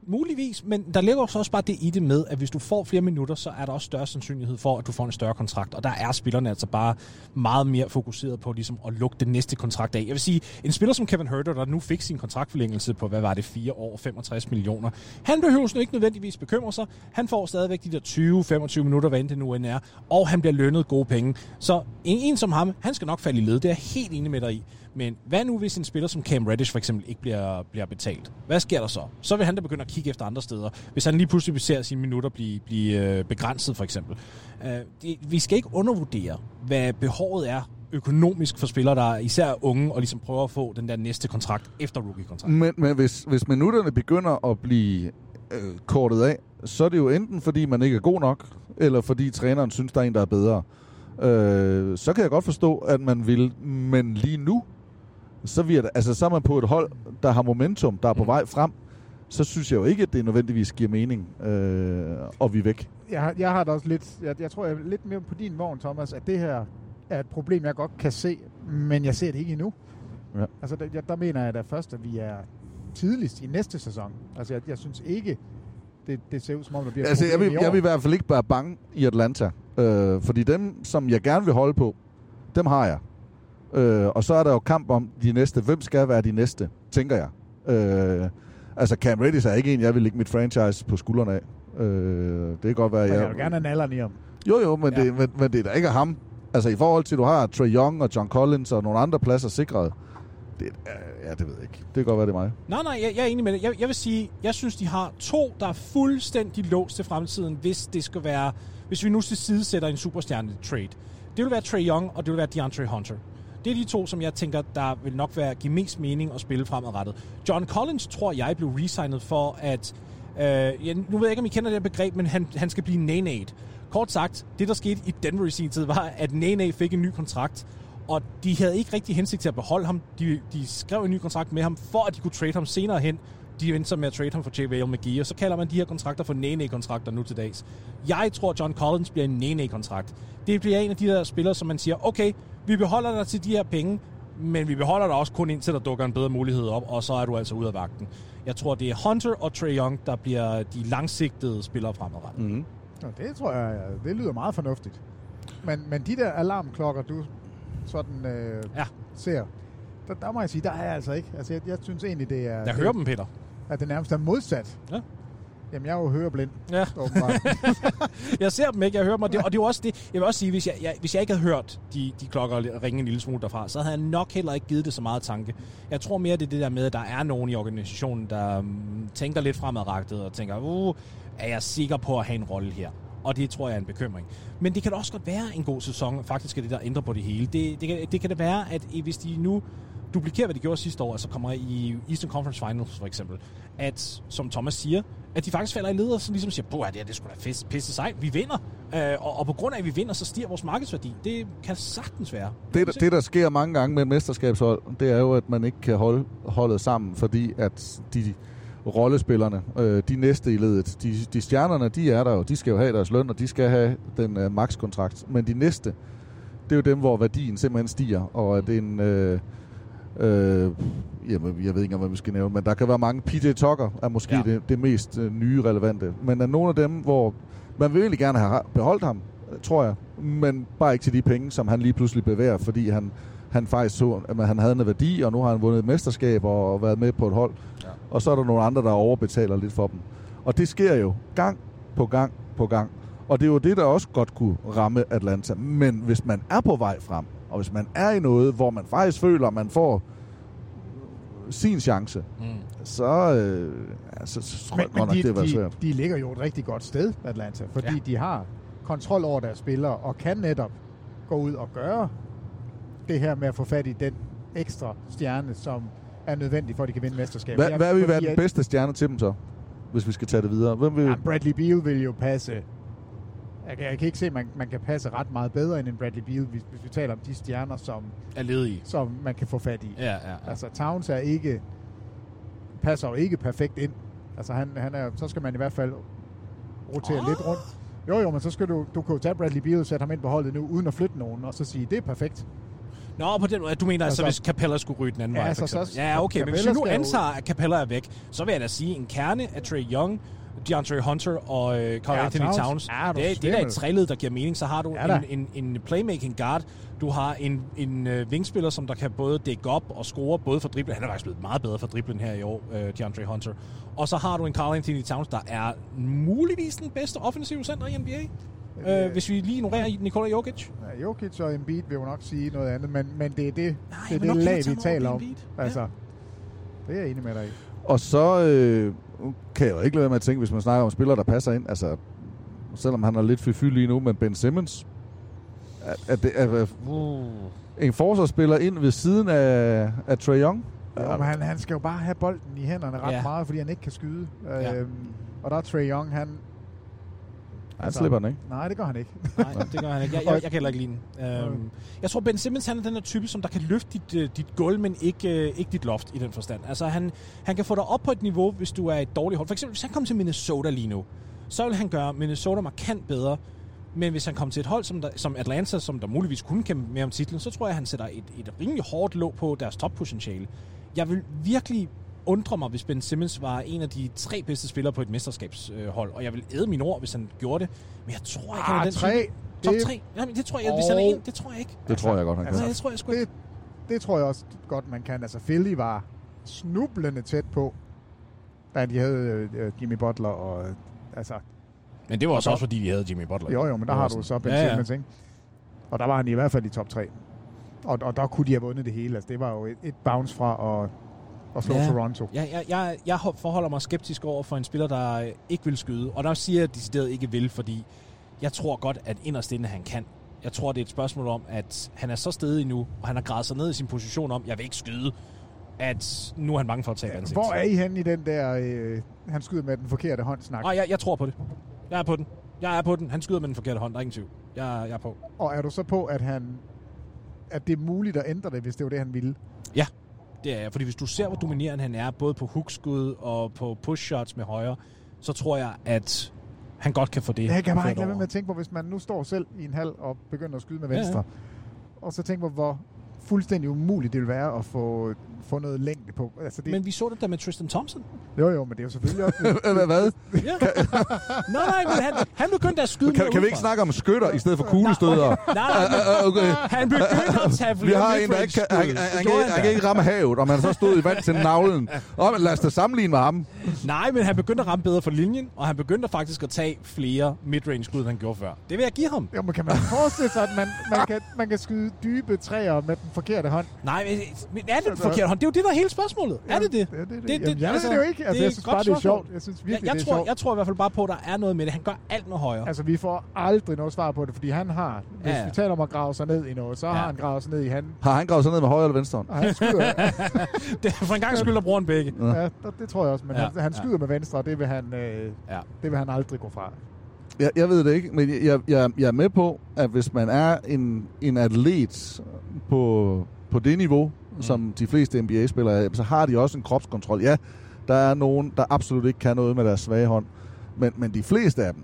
Muligvis, men der ligger også bare det i det med, at hvis du får flere minutter, så er der også større sandsynlighed for, at du får en større kontrakt. Og der er spillerne altså bare meget mere fokuseret på ligesom at lukke den næste kontrakt af. Jeg vil sige, en spiller som Kevin Herter, der nu fik sin kontraktforlængelse på, hvad var det, 4 år, 65 millioner, han behøver sådan ikke nødvendigvis bekymre sig. Han får stadigvæk de der 20-25 minutter, hvad end det nu end er, og han bliver lønnet gode penge. Så en, en som ham, han skal nok falde i led. Det er jeg helt enig med dig i. Men hvad nu, hvis en spiller som Cam Reddish for eksempel ikke bliver, bliver betalt? Hvad sker der så? Så vil han da begynde at kigge efter andre steder. Hvis han lige pludselig ser sine minutter blive, blive øh, begrænset for eksempel. Uh, det, vi skal ikke undervurdere, hvad behovet er økonomisk for spillere, der er især unge, og ligesom prøver at få den der næste kontrakt efter rookie-kontrakt. Men, men hvis, hvis minutterne begynder at blive øh, kortet af, så er det jo enten fordi man ikke er god nok, eller fordi træneren synes, der er en, der er bedre. Øh, så kan jeg godt forstå, at man vil, men lige nu, så, virker, altså, så er man på et hold, der har momentum, der er på mm. vej frem, så synes jeg jo ikke, at det nødvendigvis giver mening, øh, og vi er væk. Jeg, har, jeg har da også lidt, jeg, jeg tror jeg er lidt mere på din vogn, Thomas, at det her er et problem, jeg godt kan se, men jeg ser det ikke endnu. Ja. Altså, der, der mener jeg da først, at vi er tidligst i næste sæson. Altså, jeg, jeg synes ikke, det, det ser ud som om, der bliver altså, jeg vil, jeg vil i hvert fald ikke være bange i Atlanta. Øh, fordi dem, som jeg gerne vil holde på, dem har jeg. Øh, og så er der jo kamp om de næste. Hvem skal være de næste, tænker jeg. Øh, altså Cam Reddish er ikke en, jeg vil lægge mit franchise på skuldrene af. Øh, det kan godt være, jeg... jeg vil gerne have nalleren i ham. Jo, jo, men, ja. det, men, men det er da ikke ham. Altså i forhold til, at du har Trey Young og John Collins og nogle andre pladser sikret. Det, ja, det ved jeg ikke. Det kan godt være, det er mig. Nej, nej, jeg, jeg er enig med det. Jeg, jeg vil sige, jeg synes, de har to, der er fuldstændig låst til fremtiden, hvis det skal være, hvis vi nu til side sætter en superstjerne trade. Det vil være Trey Young, og det vil være DeAndre Hunter. Det er de to, som jeg tænker, der vil nok være, give mest mening at spille fremadrettet. John Collins tror jeg blev resignet for, at... Øh, ja, nu ved jeg ikke, om I kender det her begreb, men han, han skal blive Nane Kort sagt, det der skete i Denver i sin tid, var, at Nene fik en ny kontrakt, og de havde ikke rigtig hensigt til at beholde ham. De, de skrev en ny kontrakt med ham, for at de kunne trade ham senere hen. De endte så med at trade ham for JVL McGee, og så kalder man de her kontrakter for Nene-kontrakter nu til dags. Jeg tror, John Collins bliver en Nene-kontrakt. Det bliver en af de der spillere, som man siger, okay, vi beholder dig til de her penge, men vi beholder dig også kun indtil der dukker en bedre mulighed op, og så er du altså ude af vagten. Jeg tror, det er Hunter og Trey Young, der bliver de langsigtede spillere fremadrettet. Mm-hmm. Nå, det tror jeg, det lyder meget fornuftigt. Men, men de der alarmklokker, du sådan øh, ja. ser, der, der må jeg sige, der er jeg altså ikke. Altså, jeg, jeg synes egentlig, det er... Jeg det, hører dem, Peter. At det nærmest er modsat. Ja. Jamen, jeg er jo høreblind. Ja. åbenbart. jeg ser dem ikke, jeg hører dem, og det, og det er jo også det, jeg vil også sige, hvis jeg, jeg, hvis jeg ikke havde hørt de, de klokker ringe en lille smule derfra, så havde jeg nok heller ikke givet det så meget tanke. Jeg tror mere, det er det der med, at der er nogen i organisationen, der um, tænker lidt fremadrettet og tænker, uh, er jeg sikker på at have en rolle her? Og det tror jeg er en bekymring. Men det kan da også godt være en god sæson. Faktisk er det, der ændrer på det hele. Det, det, det kan det være, at hvis de nu duplikerer, hvad de gjorde sidste år, altså kommer i Eastern Conference Finals for eksempel, at, som Thomas siger, at de faktisk falder i led og så ligesom siger, på det, her, det skulle da pisse, pisse sejt, vi vinder. Øh, og, og, på grund af, at vi vinder, så stiger vores markedsværdi. Det kan sagtens være. Det, det, der sker mange gange med et mesterskabshold, det er jo, at man ikke kan holde holdet sammen, fordi at de rollespillerne, øh, de næste i ledet, de, de stjernerne, de er der jo, de skal jo have deres løn, og de skal have den øh, makskontrakt. Men de næste, det er jo dem, hvor værdien simpelthen stiger, og at en... Øh, Øh, jamen, jeg ved ikke, hvad vi skal nævne, men der kan være mange. PJ Tucker er måske ja. det, det mest øh, nye relevante. Men er nogle af dem, hvor man vil egentlig gerne have beholdt ham, tror jeg, men bare ikke til de penge, som han lige pludselig bevæger, fordi han, han faktisk så, at han havde en værdi, og nu har han vundet et mesterskab og været med på et hold. Ja. Og så er der nogle andre, der overbetaler lidt for dem. Og det sker jo gang på gang på gang. Og det er jo det, der også godt kunne ramme Atlanta. Men hvis man er på vej frem, og hvis man er i noget, hvor man faktisk føler, at man får sin chance, mm. så, øh, ja, så, så tror men, jeg godt nok, de, det var de, svært. de ligger jo et rigtig godt sted, Atlanta, fordi Ja. de har kontrol over deres spillere, og kan netop gå ud og gøre det her med at få fat i den ekstra stjerne, som er nødvendig for, at de kan vinde mesterskabet. Hvad, hvad vil være den bedste stjerne til dem så, hvis vi skal tage det videre? Hvem vil... Ja, Bradley Beal vil jo passe... Jeg kan, jeg kan ikke se, at man, man kan passe ret meget bedre end en Bradley Beal, hvis, hvis vi taler om de stjerner, som, Er ledige. som man kan få fat i. Ja, ja, ja. Altså, Towns er ikke, passer jo ikke perfekt ind. Altså, han, han er, så skal man i hvert fald rotere oh. lidt rundt. Jo, jo, men så skal du, du kan jo tage Bradley Beal og sætte ham ind på holdet nu, uden at flytte nogen, og så sige, det er perfekt. Nå, på den måde. Du mener altså, Altså- hvis Capella skulle ryge den anden Ja, vej, altså, så- Ja, okay, men hvis vi nu antager, at Capella er væk, så vil jeg da sige, en kerne af Trey Young, DeAndre Hunter og øh, Carl Ja, Anthony Towns. Towns. Ja, du det, er- det er da et træled, der giver mening. Så har du Ja da. en, en, en playmaking guard. Du har en, en øh, vingspiller, som der kan både dække op og score, både for driblen. Han er faktisk blevet meget bedre for driblen her i år, øh, DeAndre Hunter. Og så har du en Carl Anthony Towns, der er muligvis den bedste offensive center i NBA. Øh, hvis vi lige ignorerer Nikola Jokic. Ja, Jokic og Embiid vil jo nok sige noget andet, men, men det er det, jeg det, er det lag, vi taler om. Altså, det er jeg enig med dig i. Og så øh, kan jeg jo ikke lade være med at tænke, hvis man snakker om spillere, der passer ind, altså selvom han er lidt fyfy lige nu, men Ben Simmons, at, at det er Uh. en forsvarsspiller ind ved siden af, af Trae Young. Jo, men han, han skal jo bare have bolden i hænderne ret ja. meget, fordi han ikke kan skyde. Ja. Øhm, og der er Trae Young, han... Han slipper den ikke. Nej, det gør han ikke. Nej, det gør han ikke. Jeg, jeg, jeg kan heller ikke lide den. Øhm, jeg tror, Ben Simmons han er den der type, som der kan løfte dit, øh, dit gulv, men ikke, øh, ikke dit loft i den forstand. Altså, han, han kan få dig op på et niveau, hvis du er et dårligt hold. For eksempel, hvis han kommer til Minnesota lige nu, så vil han gøre Minnesota markant bedre. Men hvis han kommer til et hold som, der, som Atlanta, som der muligvis kunne kæmpe mere om titlen, så tror jeg, han sætter et, et rimelig hårdt låg på deres toppotentiale. Jeg vil virkelig undre mig, hvis Ben Simmons var en af de tre bedste spillere på et mesterskabshold, og jeg vil æde mine ord, hvis han gjorde det. Men jeg tror ikke, han er Ah, den tre. type. Top Det- 3? Nej, men det tror jeg, hvis han er en, det tror jeg ikke. Det tror jeg godt, han Nej, kan. det tror jeg sgu det, det tror jeg også godt, man kan. Altså, Philly var snublende tæt på, da de havde øh, Jimmy Butler og... Øh, altså, Men det var også, Og også fordi, de havde Jimmy Butler. jo, jo, men der har sådan- du så Ben Ja, ja. Simmons, ikke? Og der var han i hvert fald i top 3. Og, og der kunne de have vundet det hele. Altså, det var jo et, et bounce fra at, at slå Ja. Toronto. Jeg, jeg, jeg, jeg forholder mig skeptisk over for en spiller, der øh, ikke vil skyde. Og der siger jeg decideret ikke vil, fordi jeg tror godt, at inderst inde han kan. Jeg tror, det er et spørgsmål om, at han er så stedig nu, og han har gradet sig ned i sin position om, jeg vil ikke skyde, at nu er han bange for at tabe ansigt. Hvor er I henne i den der, øh, han skyder med den forkerte hånd snak? Og jeg, jeg tror på det. Jeg er på den. Jeg er på den. Han skyder med den forkerte hånd, der er ingen tvivl. Jeg, jeg er på. Og er du så på, at han at det er muligt at ændre det, hvis det var det, han ville? Ja, det er jeg. Fordi hvis du ser, hvor dominerende han er, både på hookskud og på push shots med højre, så tror jeg, at han godt kan få det. Jeg kan bare ikke lade være med at tænke på, hvis man nu står selv i en halv og begynder at skyde med Ja, ja. venstre, og så tænker på, hvor fuldstændig umuligt det vil være at få, få noget længde på. Altså det, Men vi så det der med Tristan Thompson. jo, jo, men det er jo selvfølgelig også... Hvad? Ja. nej, nej, men han, han begyndte at skyde Kan, kan vi ikke snakke om skytter i stedet for kuglestøder? Nej, nej, men okay. han begyndte at tage Vi har en, der ikke kan, han, han, han, kan, han kan ikke ramme havet, og man så stod i vand til navlen. Åh, men lad os da sammenligne med ham. Nej, men han begyndte at ramme bedre for linjen, og han begyndte faktisk at tage flere midrange skud, end han gjorde før. Det vil jeg give ham. Jo, men kan man forestille sig, at man, man, kan, man kan skyde dybe træer med den forkerte hånd? Nej, men, men er det den forkerte hånd? Det er jo det, der er hele spørgsmålet. Er det det? Det, det, det. Det- det, det- det, altså, det er det jo ikke. Altså, det er jeg synes bare, det er sjovt. Jeg synes Jeg, virkelig, jeg, det er tror, sjovt. jeg tror i hvert fald bare på, at der er noget med det. Han gør alt med højre. Altså, vi får aldrig noget svar på det, fordi han har, hvis Ja, ja. vi taler om at grave sig ned i noget, så Ja. har han gravet sig ned i han, Har han gravet sig ned med højre eller venstre hånd? han skyder. det, for en gang skyld, der bruger han begge. ja, det, det tror jeg også, men Ja, ja, han, han ja. skyder med venstre, og det vil han, øh, Ja. det vil han aldrig gå fra. Jeg, jeg ved det ikke, men jeg, jeg, jeg er med på, at hvis man er en, en atlet på, på det niveau, mm. som de fleste NBA-spillere er, så har de også en kropskontrol. Ja, der er nogen, der absolut ikke kan noget med deres svage hånd, men, men de fleste af dem,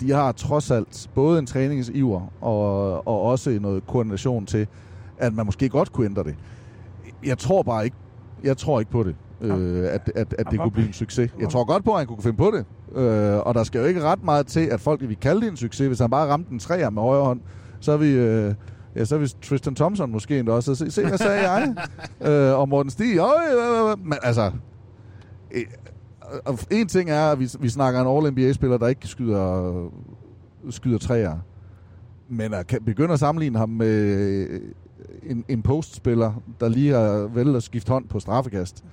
de har trods alt både en træningsiver og, og også noget koordination til, at man måske godt kunne ændre det. Jeg tror bare ikke, jeg tror ikke på det, øh, at, at, at det kunne blive en succes. Jeg tror godt på, at han kunne finde på det. Øh, og der skal jo ikke ret meget til, at folk vil kalde det en succes. Hvis han bare ramte en træer med højre hånd, så er vi, øh, Ja, så hvis Tristan Thompson måske endda også. Se, se hvad sagde jeg? øh, og Morten Stig. Øj, øh, øh, men altså... Øh, en ting er, at vi, vi snakker en All-NBA-spiller, der ikke skyder, skyder træer. Men at kan begynde at sammenligne ham med øh, en, en postspiller, der lige har valgt at skifte hånd på straffekast.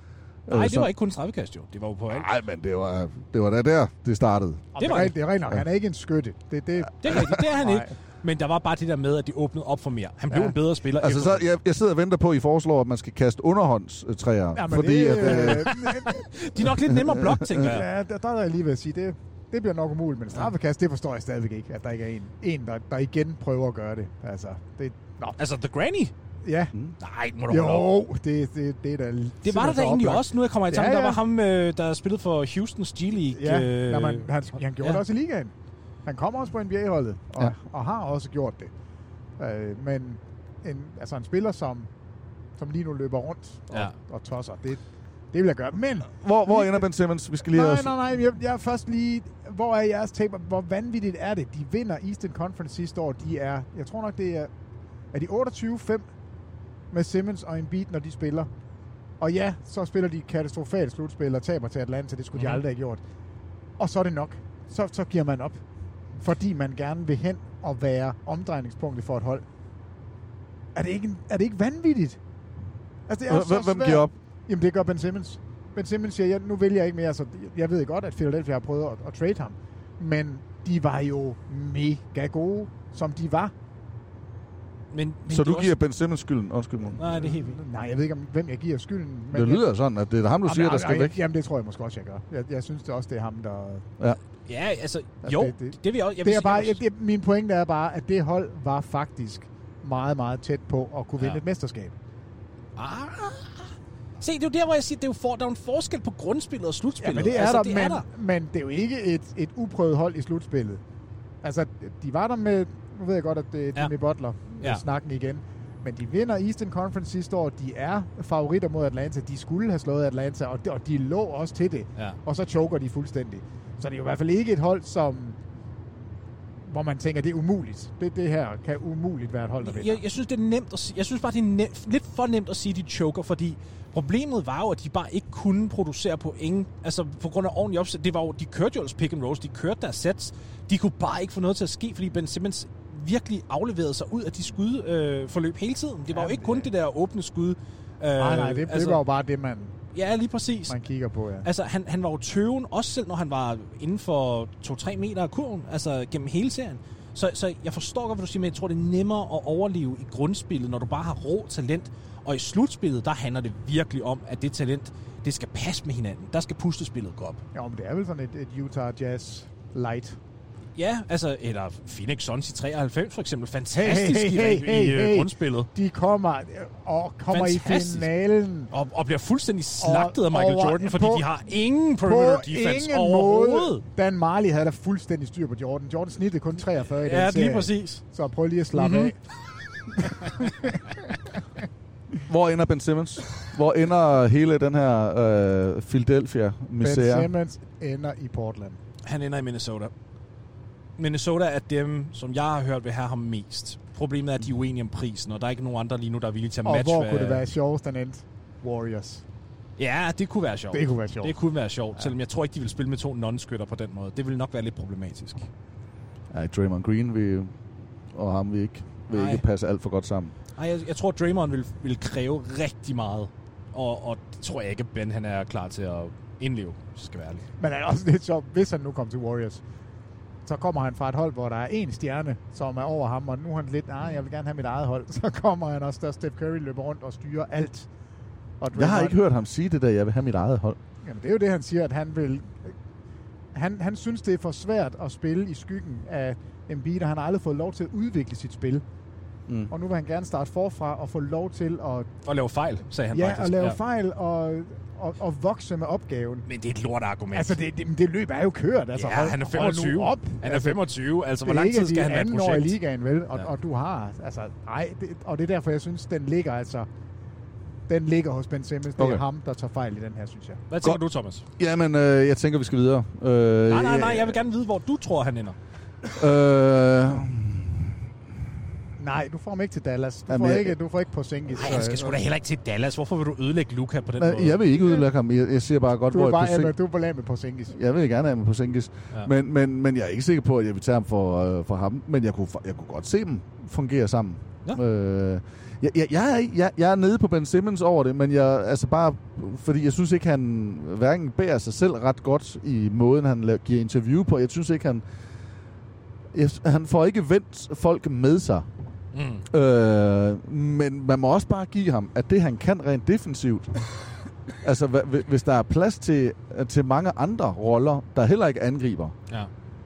Nej, Øh, det var ikke kun straffekast jo. Det var jo på alt. Nej, men det var, det var da der, det startede. Det, var er, det. det er rent nok. Han er ikke en skytte. Det, det, Det er rigtigt, det er han Nej. ikke. Men der var bare det der med, at de åbnede op for mere. Han blev Ja. en bedre spiller. Altså, så, jeg, jeg sidder og venter på, at I foreslår, at man skal kaste underhåndstræer. Ja, fordi det, at, øh, de er nok lidt nemmere blok, tænker jeg. Ja, der, der er jeg lige ved at sige, det, det bliver nok umuligt, men straffekast, det forstår jeg stadigvæk ikke, at der ikke er en, en der, der igen prøver at gøre det. Altså, det, nå. Altså, The Granny? Ja. Nej, må du. Jo, det, det, det er da... Det var der da egentlig også, nu jeg kommer i tanke. Ja, Der ja. var ham, øh, der spillede for Houston's G-League. Ja, øh, når man, han, han gjorde ja. det også i ligaen. Han kommer også på NBA-holdet, og, Ja. og har også gjort det. Øh, men en, altså en spiller, som, som lige nu løber rundt og, Ja. og tosser, det, det vil jeg gøre. Men hvor, hvor ender Ben Simmons? Vi skal lige nej, også... nej, nej, jeg, jeg er først lige... Hvor er jeres tape? Hvor vanvittigt er det? De vinder Eastern Conference sidste år. De er, jeg tror nok, det er... Er de 28-5 med Simmons og Embiid, når de spiller? Og ja, så spiller de katastrofalt slutspil og taber til Atlanta. Det skulle mm-hmm. de Mhm. aldrig have gjort. Og så er det nok. Så, så giver man op. Fordi man gerne vil hen og være omdrejningspunktet for et hold. Er det ikke, er det ikke vanvittigt? Altså, det er Hvem- så hvem giver op? Jamen, det gør Ben Simmons. Ben Simmons siger, jeg, nu vælger jeg ikke mere. Altså, jeg ved godt, at Philadelphia har prøvet at, at trade ham. Men de var jo mega gode, som de var. Men, men Så du giver Ben Simmons skylden? Undskyld mig. Nej, det er helt vildt. Nej, jeg ved ikke, om, hvem jeg giver skylden. Det lyder sådan, at det er ham, du Jamen, siger, der jamen, skal jamen, væk. Jamen, det tror jeg måske også, jeg gør. Jeg, jeg synes det også, det er ham, der... Ja. Ja, altså, Altså, jo, det- det, det- vil jeg også. Jeg det er bare, jeg jeg, det, min pointe er bare, at det hold var faktisk meget, meget tæt på at kunne vinde Ja. et mesterskab. Ah. Se, det er jo der, hvor jeg siger, det er jo for, der er en forskel på grundspillet og Ja, slutspillet. men det er, altså, der, det men, er der. men det er jo ikke et, et uprøvet hold i slutspillet. Altså, de var der med... Nu ved jeg godt, at det er Ja. Jimmy Butler, Ja. ja. snakken igen. Men de vinder Eastern Conference sidste år. De er favoritter mod Atlanta. De skulle have slået Atlanta, og de, og de lå også til det. Ja. Og så choker de fuldstændig. Så det er jo i hvert fald ikke et hold, som hvor man tænker, det er umuligt. Det, det her kan umuligt være et hold, der vinder. Jeg, jeg synes, det er nemt at sige, jeg synes bare, det er nemt, lidt for nemt at sige, at de choker, fordi problemet var jo, at de bare ikke kunne producere point, altså på grund af ordentlig opsæt. Det var jo, de kørte jo pick and rolls, de kørte deres sets. De kunne bare ikke få noget til at ske, fordi Ben Simmons virkelig afleverede sig ud af de skudforløb øh, forløb hele tiden. Det var jo ikke kun det der åbne skud. Øh, Nej, nej, det, det var jo bare det, man, Ja, lige præcis. man kigger på, ja. Altså, han, han var jo tøven, også selv når han var inden for 2-3 meter af kurven, altså gennem hele serien. Så, så jeg forstår godt, hvad du siger, men jeg tror, det er nemmere at overleve i grundspillet, når du bare har rå talent. Og i slutspillet, der handler det virkelig om, at det talent, det skal passe med hinanden. Der skal pustespillet gå op. Ja, men det er vel sådan et, et Utah Jazz light. Ja, altså, eller Phoenix Suns i 93 for eksempel. Fantastisk i, i øh, grundspillet. De kommer og kommer Fantastisk. i finalen. Og, og bliver fuldstændig slagtet af Og- Michael over- Jordan, fordi på- de har ingen perimeter defense ingen overhovedet. Måde. Dan Marley havde da fuldstændig styr på Jordan. Jordan snittede kun 43 i den Ja, lige serie. præcis. Så prøv lige at slappe Mhm. mm-hmm. af. Hvor ender Ben Simmons? Hvor ender hele den her øh, Ben Philadelphia-misære? Simmons ender i Portland. Han ender i Minnesota. Minnesota er dem, som jeg har hørt vil have ham mest. Problemet er, at de er uenige om prisen, og der er ikke nogen andre lige nu, der er villige til at Og matche. hvor hvad- kunne det være sjovest, den endte? Warriors. Ja, det kunne være sjovt. Det kunne være sjovt. Det kunne være sjovt, ja. selvom jeg tror ikke, de vil spille med to non-skytter på den måde. Det vil nok være lidt problematisk. Ja, Draymond Green vil, og ham vil ikke, vil Nej. ikke passe alt for godt sammen. Ej, jeg, jeg tror, Draymond vil, vil kræve rigtig meget, og, og det tror jeg ikke, at Ben han er klar til at indleve, jeg skal være ærlig. Men det er også lidt sjovt, hvis han nu kommer til Warriors, så kommer han fra et hold, hvor der er en stjerne, som er over ham, og nu er han lidt, nej, jeg vil gerne have mit eget hold. Så kommer han også, der Steph Curry løber rundt og styrer alt. Og Jeg har ikke hørt ham sige det der, jeg vil have mit eget hold. Jamen, det er jo det, han siger, at han vil... Han, han synes, det er for svært at spille i skyggen af Embiid, og han har aldrig fået lov til at udvikle sit spil. Mm. Og nu vil han gerne starte forfra og få lov til at, Og lave fejl, sagde han ja, faktisk. at lave fejl og, og, og vokse med opgaven. Men det er et lort argument. Altså, det, det, det løb er jo kørt. Altså, ja, hold- han er hold nu 25. op. Han er 25. Altså, hvor det er lang ikke tid skal han være et anden år i projekt? ligaen, vel? Og, Ja. og du har, altså, nej, det, og det er derfor, jeg synes, den ligger altså, den ligger hos Ben Simmons. Det Okay. er ham, der tager fejl i den her, synes jeg. Hvad tænker Godt. du, Thomas? Jamen, øh, jeg tænker, vi skal videre. Øh, Nej, nej, nej, jeg vil gerne vide, hvor du tror, han ender. Øh, Nej, du får ham ikke til Dallas. Du, Jamen, får, jeg- ikke, du får ikke på Sengis. Nej, han skal sgu da heller ikke til Dallas. Hvorfor vil du ødelægge Luka på den Nej, måde? jeg vil ikke udelukke ham. Jeg, jeg siger bare godt, Du hvor bare, jeg på du er på lag med på Sengis. Jeg vil gerne have på Sinkis. Ja. Men, men, men jeg er ikke sikker på, at jeg vil tage ham for, øh, for ham. Men jeg kunne, jeg kunne godt se dem fungere sammen. Ja. Øh, jeg, jeg, jeg, er, jeg, jeg er nede på Ben Simmons over det, men jeg, altså bare, fordi jeg synes ikke, han hverken bærer sig selv ret godt i måden, han giver interview på. Jeg synes ikke, han... Jeg, han får ikke vendt folk med sig. Mm. Øh, men man må også bare give ham, at det han kan rent defensivt, altså hvis der er plads til, til mange andre roller, der heller ikke angriber, Ja.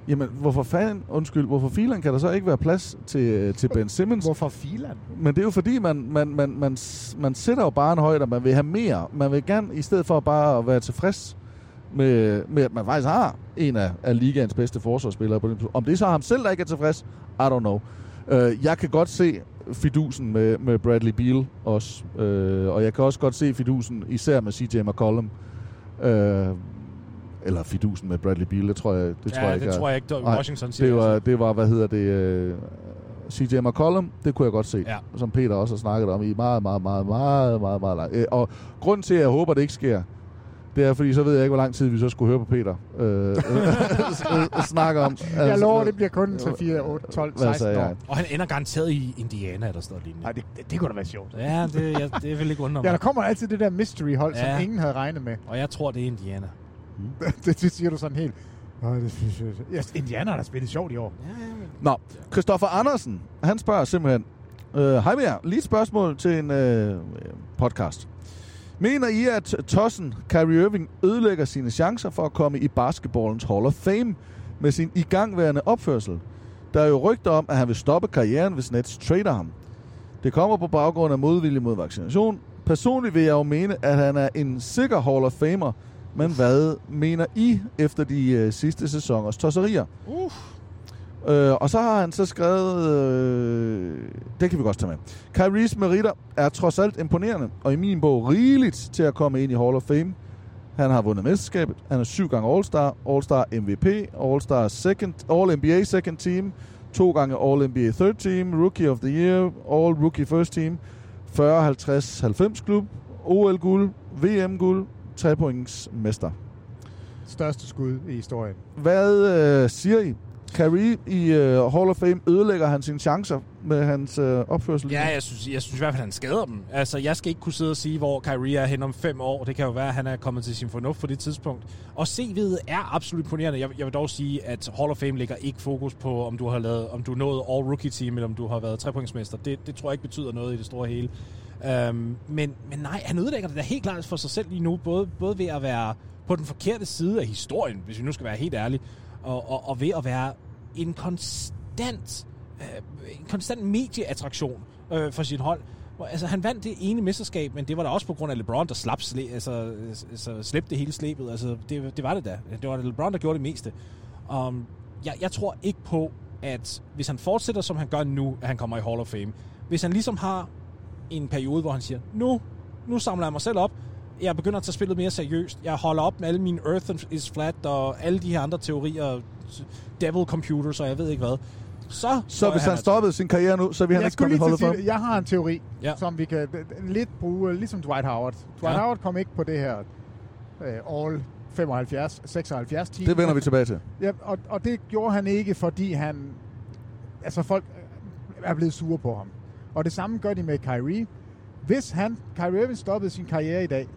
jamen hvorfor fanden, undskyld, hvorfor filen kan der så ikke være plads til, til Ben Simmons? Hvorfor filan? Men det er jo fordi, man, man, man, man, man sætter jo bare en højde, og man vil have mere. Man vil gerne, i stedet for bare at være tilfreds med, med at man faktisk har en af, af ligaens bedste forsvarsspillere på den Om det er så ham selv, der ikke er tilfreds, I don't know. Uh, jeg kan godt se fidusen med, med Bradley Beal også. Uh, og jeg kan også godt se fidusen især med CJ McCollum. Uh, eller fidusen med Bradley Beal, det tror jeg, det tror ja, jeg ikke. det tror jeg ikke, Nej, Washington siger. det var, altså. det var, hvad hedder det, øh, CJ McCollum, det kunne jeg godt se, Ja. som Peter også har snakket om i meget, meget, meget, meget, meget, meget lang. Øh, og grund til, at jeg håber, det ikke sker, det er, fordi så ved jeg ikke, hvor lang tid vi så skulle høre på Peter øh, øh, øh, snakke om. Jeg lover, det bliver kun til 4, 8, 12, Hvad 16 sagde år. jeg? Og han ender garanteret i Indiana, der står lignende. Nej, det, det, det kunne da være sjovt. Ja, det, jeg, det vil ikke undre Ja, der mig. kommer altid det der mystery-hold, ja. Ja. som ingen havde regnet med. Og jeg tror, det er Indiana. det, det siger du sådan helt. Åh, det synes jeg... Ja, Indiana har da spillet sjovt i år. Nå, Christoffer Andersen, han spørger simpelthen, øh, hej med jer, lige et spørgsmål til en øh, podcast. Mener I, at Tossen Kyrie Irving ødelægger sine chancer for at komme i basketballens Hall of Fame med sin igangværende opførsel? Der er jo rygter om, at han vil stoppe karrieren, hvis Nets trader ham. Det kommer på baggrund af modvilje mod vaccination. Personligt vil jeg jo mene, at han er en sikker Hall of Famer, men hvad mener I efter de øh, sidste sæsoners tosserier? Uh. Øh, og så har han så skrevet, øh, det kan vi godt tage med. Kyries meritter er trods alt imponerende, og i min bog rigeligt til at komme ind i Hall of Fame. Han har vundet mesterskabet, han er syv gange All-Star, All-Star MVP, All-Star second, All-NBA second team, to gange All-NBA third team, Rookie of the Year, All-Rookie first team, 40-50-90 klub, OL-guld, VM-guld, 3 points mester. Største skud i historien. Hvad øh, siger I? Kyrie i øh, Hall of Fame ødelægger han sine chancer med hans øh, opførsel? Ja, jeg synes, jeg synes i hvert fald, at han skader dem. Altså, jeg skal ikke kunne sidde og sige, hvor Kyrie er hen om fem år. Det kan jo være, at han er kommet til sin fornuft på det tidspunkt. Og CV'et er absolut imponerende. Jeg, jeg vil dog sige, at Hall of Fame lægger ikke fokus på, om du har lavet, om du nået all-rookie-team, eller om du har været trepointsmester. Det, det tror jeg ikke betyder noget i det store hele. Um, men, men nej, han ødelægger det da helt klart for sig selv lige nu, både, både ved at være på den forkerte side af historien, hvis vi nu skal være helt ærlige, og, og, og ved at være en konstant, øh, en konstant medieattraktion øh, for sit hold. Altså, han vandt det ene mesterskab, men det var da også på grund af LeBron, der slap sle, altså, altså, slæbte hele slæbet. Altså, det, det var det da. Det var LeBron, der gjorde det meste. Um, jeg, jeg tror ikke på, at hvis han fortsætter, som han gør nu, at han kommer i Hall of Fame. Hvis han ligesom har en periode, hvor han siger, nu, nu samler jeg mig selv op, jeg begynder at tage spillet mere seriøst, jeg holder op med alle mine Earth is Flat og alle de her andre teorier, Devil Computers og jeg ved ikke hvad, så... Så hvis han stoppede sin karriere nu, så vil han jeg ikke komme i det. jeg har en teori, Ja. som vi kan øh, lidt bruge, øh, ligesom Dwight Howard. Dwight Ja. ja. Howard kom ikke på det her uh, All 75, 76 team. Det vender vi tilbage til. Ja, og, og det gjorde han ikke, fordi han... Altså, folk er blevet sure på ham. Og det samme gør de med Kyrie. Hvis han, Kyrie Irving stoppede sin karriere i dag,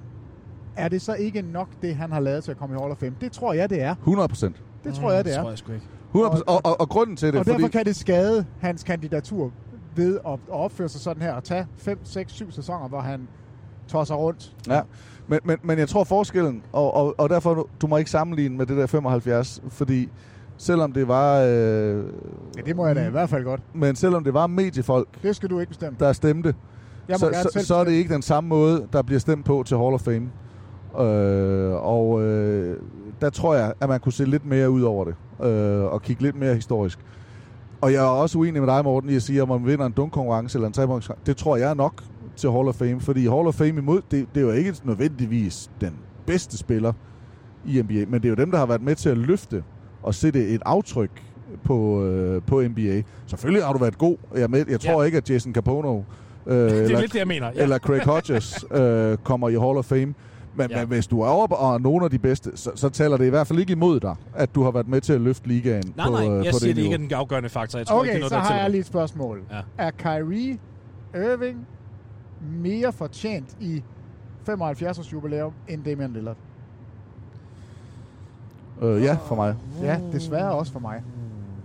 er det så ikke nok det, han har lavet til at komme i Hall of Fame? Det tror jeg, det er. 100 procent. Det tror jeg, det Det er. tror jeg sgu ikke. 100 og, og, og grunden til det, Og derfor fordi... kan det skade hans kandidatur ved at, at opføre sig sådan her og tage 5, 6, 7 sæsoner, hvor han tosser rundt. Ja, men, men, men jeg tror forskellen, og, og, og derfor, du må ikke sammenligne med det der 75, fordi selvom det var... Øh, Ja, det må jeg da i hvert fald godt. men selvom det var mediefolk, Det skal du ikke bestemme. der stemte, Jeg må så, gerne så, selv så er det ikke den samme måde, der bliver stemt på til Hall of Fame. Øh, og øh, der tror jeg, at man kunne se lidt mere ud over det, øh, og kigge lidt mere historisk. Og jeg er også uenig med dig, Morten, i at sige, om man vinder en dunkkonkurrence eller en trepunktskonkurrence. Det tror jeg er nok til Hall of Fame, fordi Hall of Fame imod, det, det er jo ikke nødvendigvis den bedste spiller i NBA, men det er jo dem, der har været med til at løfte og sætte et aftryk på, øh, på NBA. Selvfølgelig har du været god. Jeg, med, jeg tror Ja. ikke, at Jason Capono øh, er eller, lidt det, jeg mener, ja. eller Craig Hodges øh, kommer i Hall of Fame. Men, Ja. men hvis du er over og nogle af de bedste, så, så taler det i hvert fald ikke imod dig, at du har været med til at løfte ligaen Nej, på, nej, øh, jeg på siger, det det ikke er den afgørende faktor. Jeg tror ikke, Okay, det er så noget, der har jeg lige et spørgsmål. Ja. Er Kyrie Irving mere fortjent i 75-års jubilæum end Damian Lillard? Øh, ja, for mig. Ja, desværre også for mig.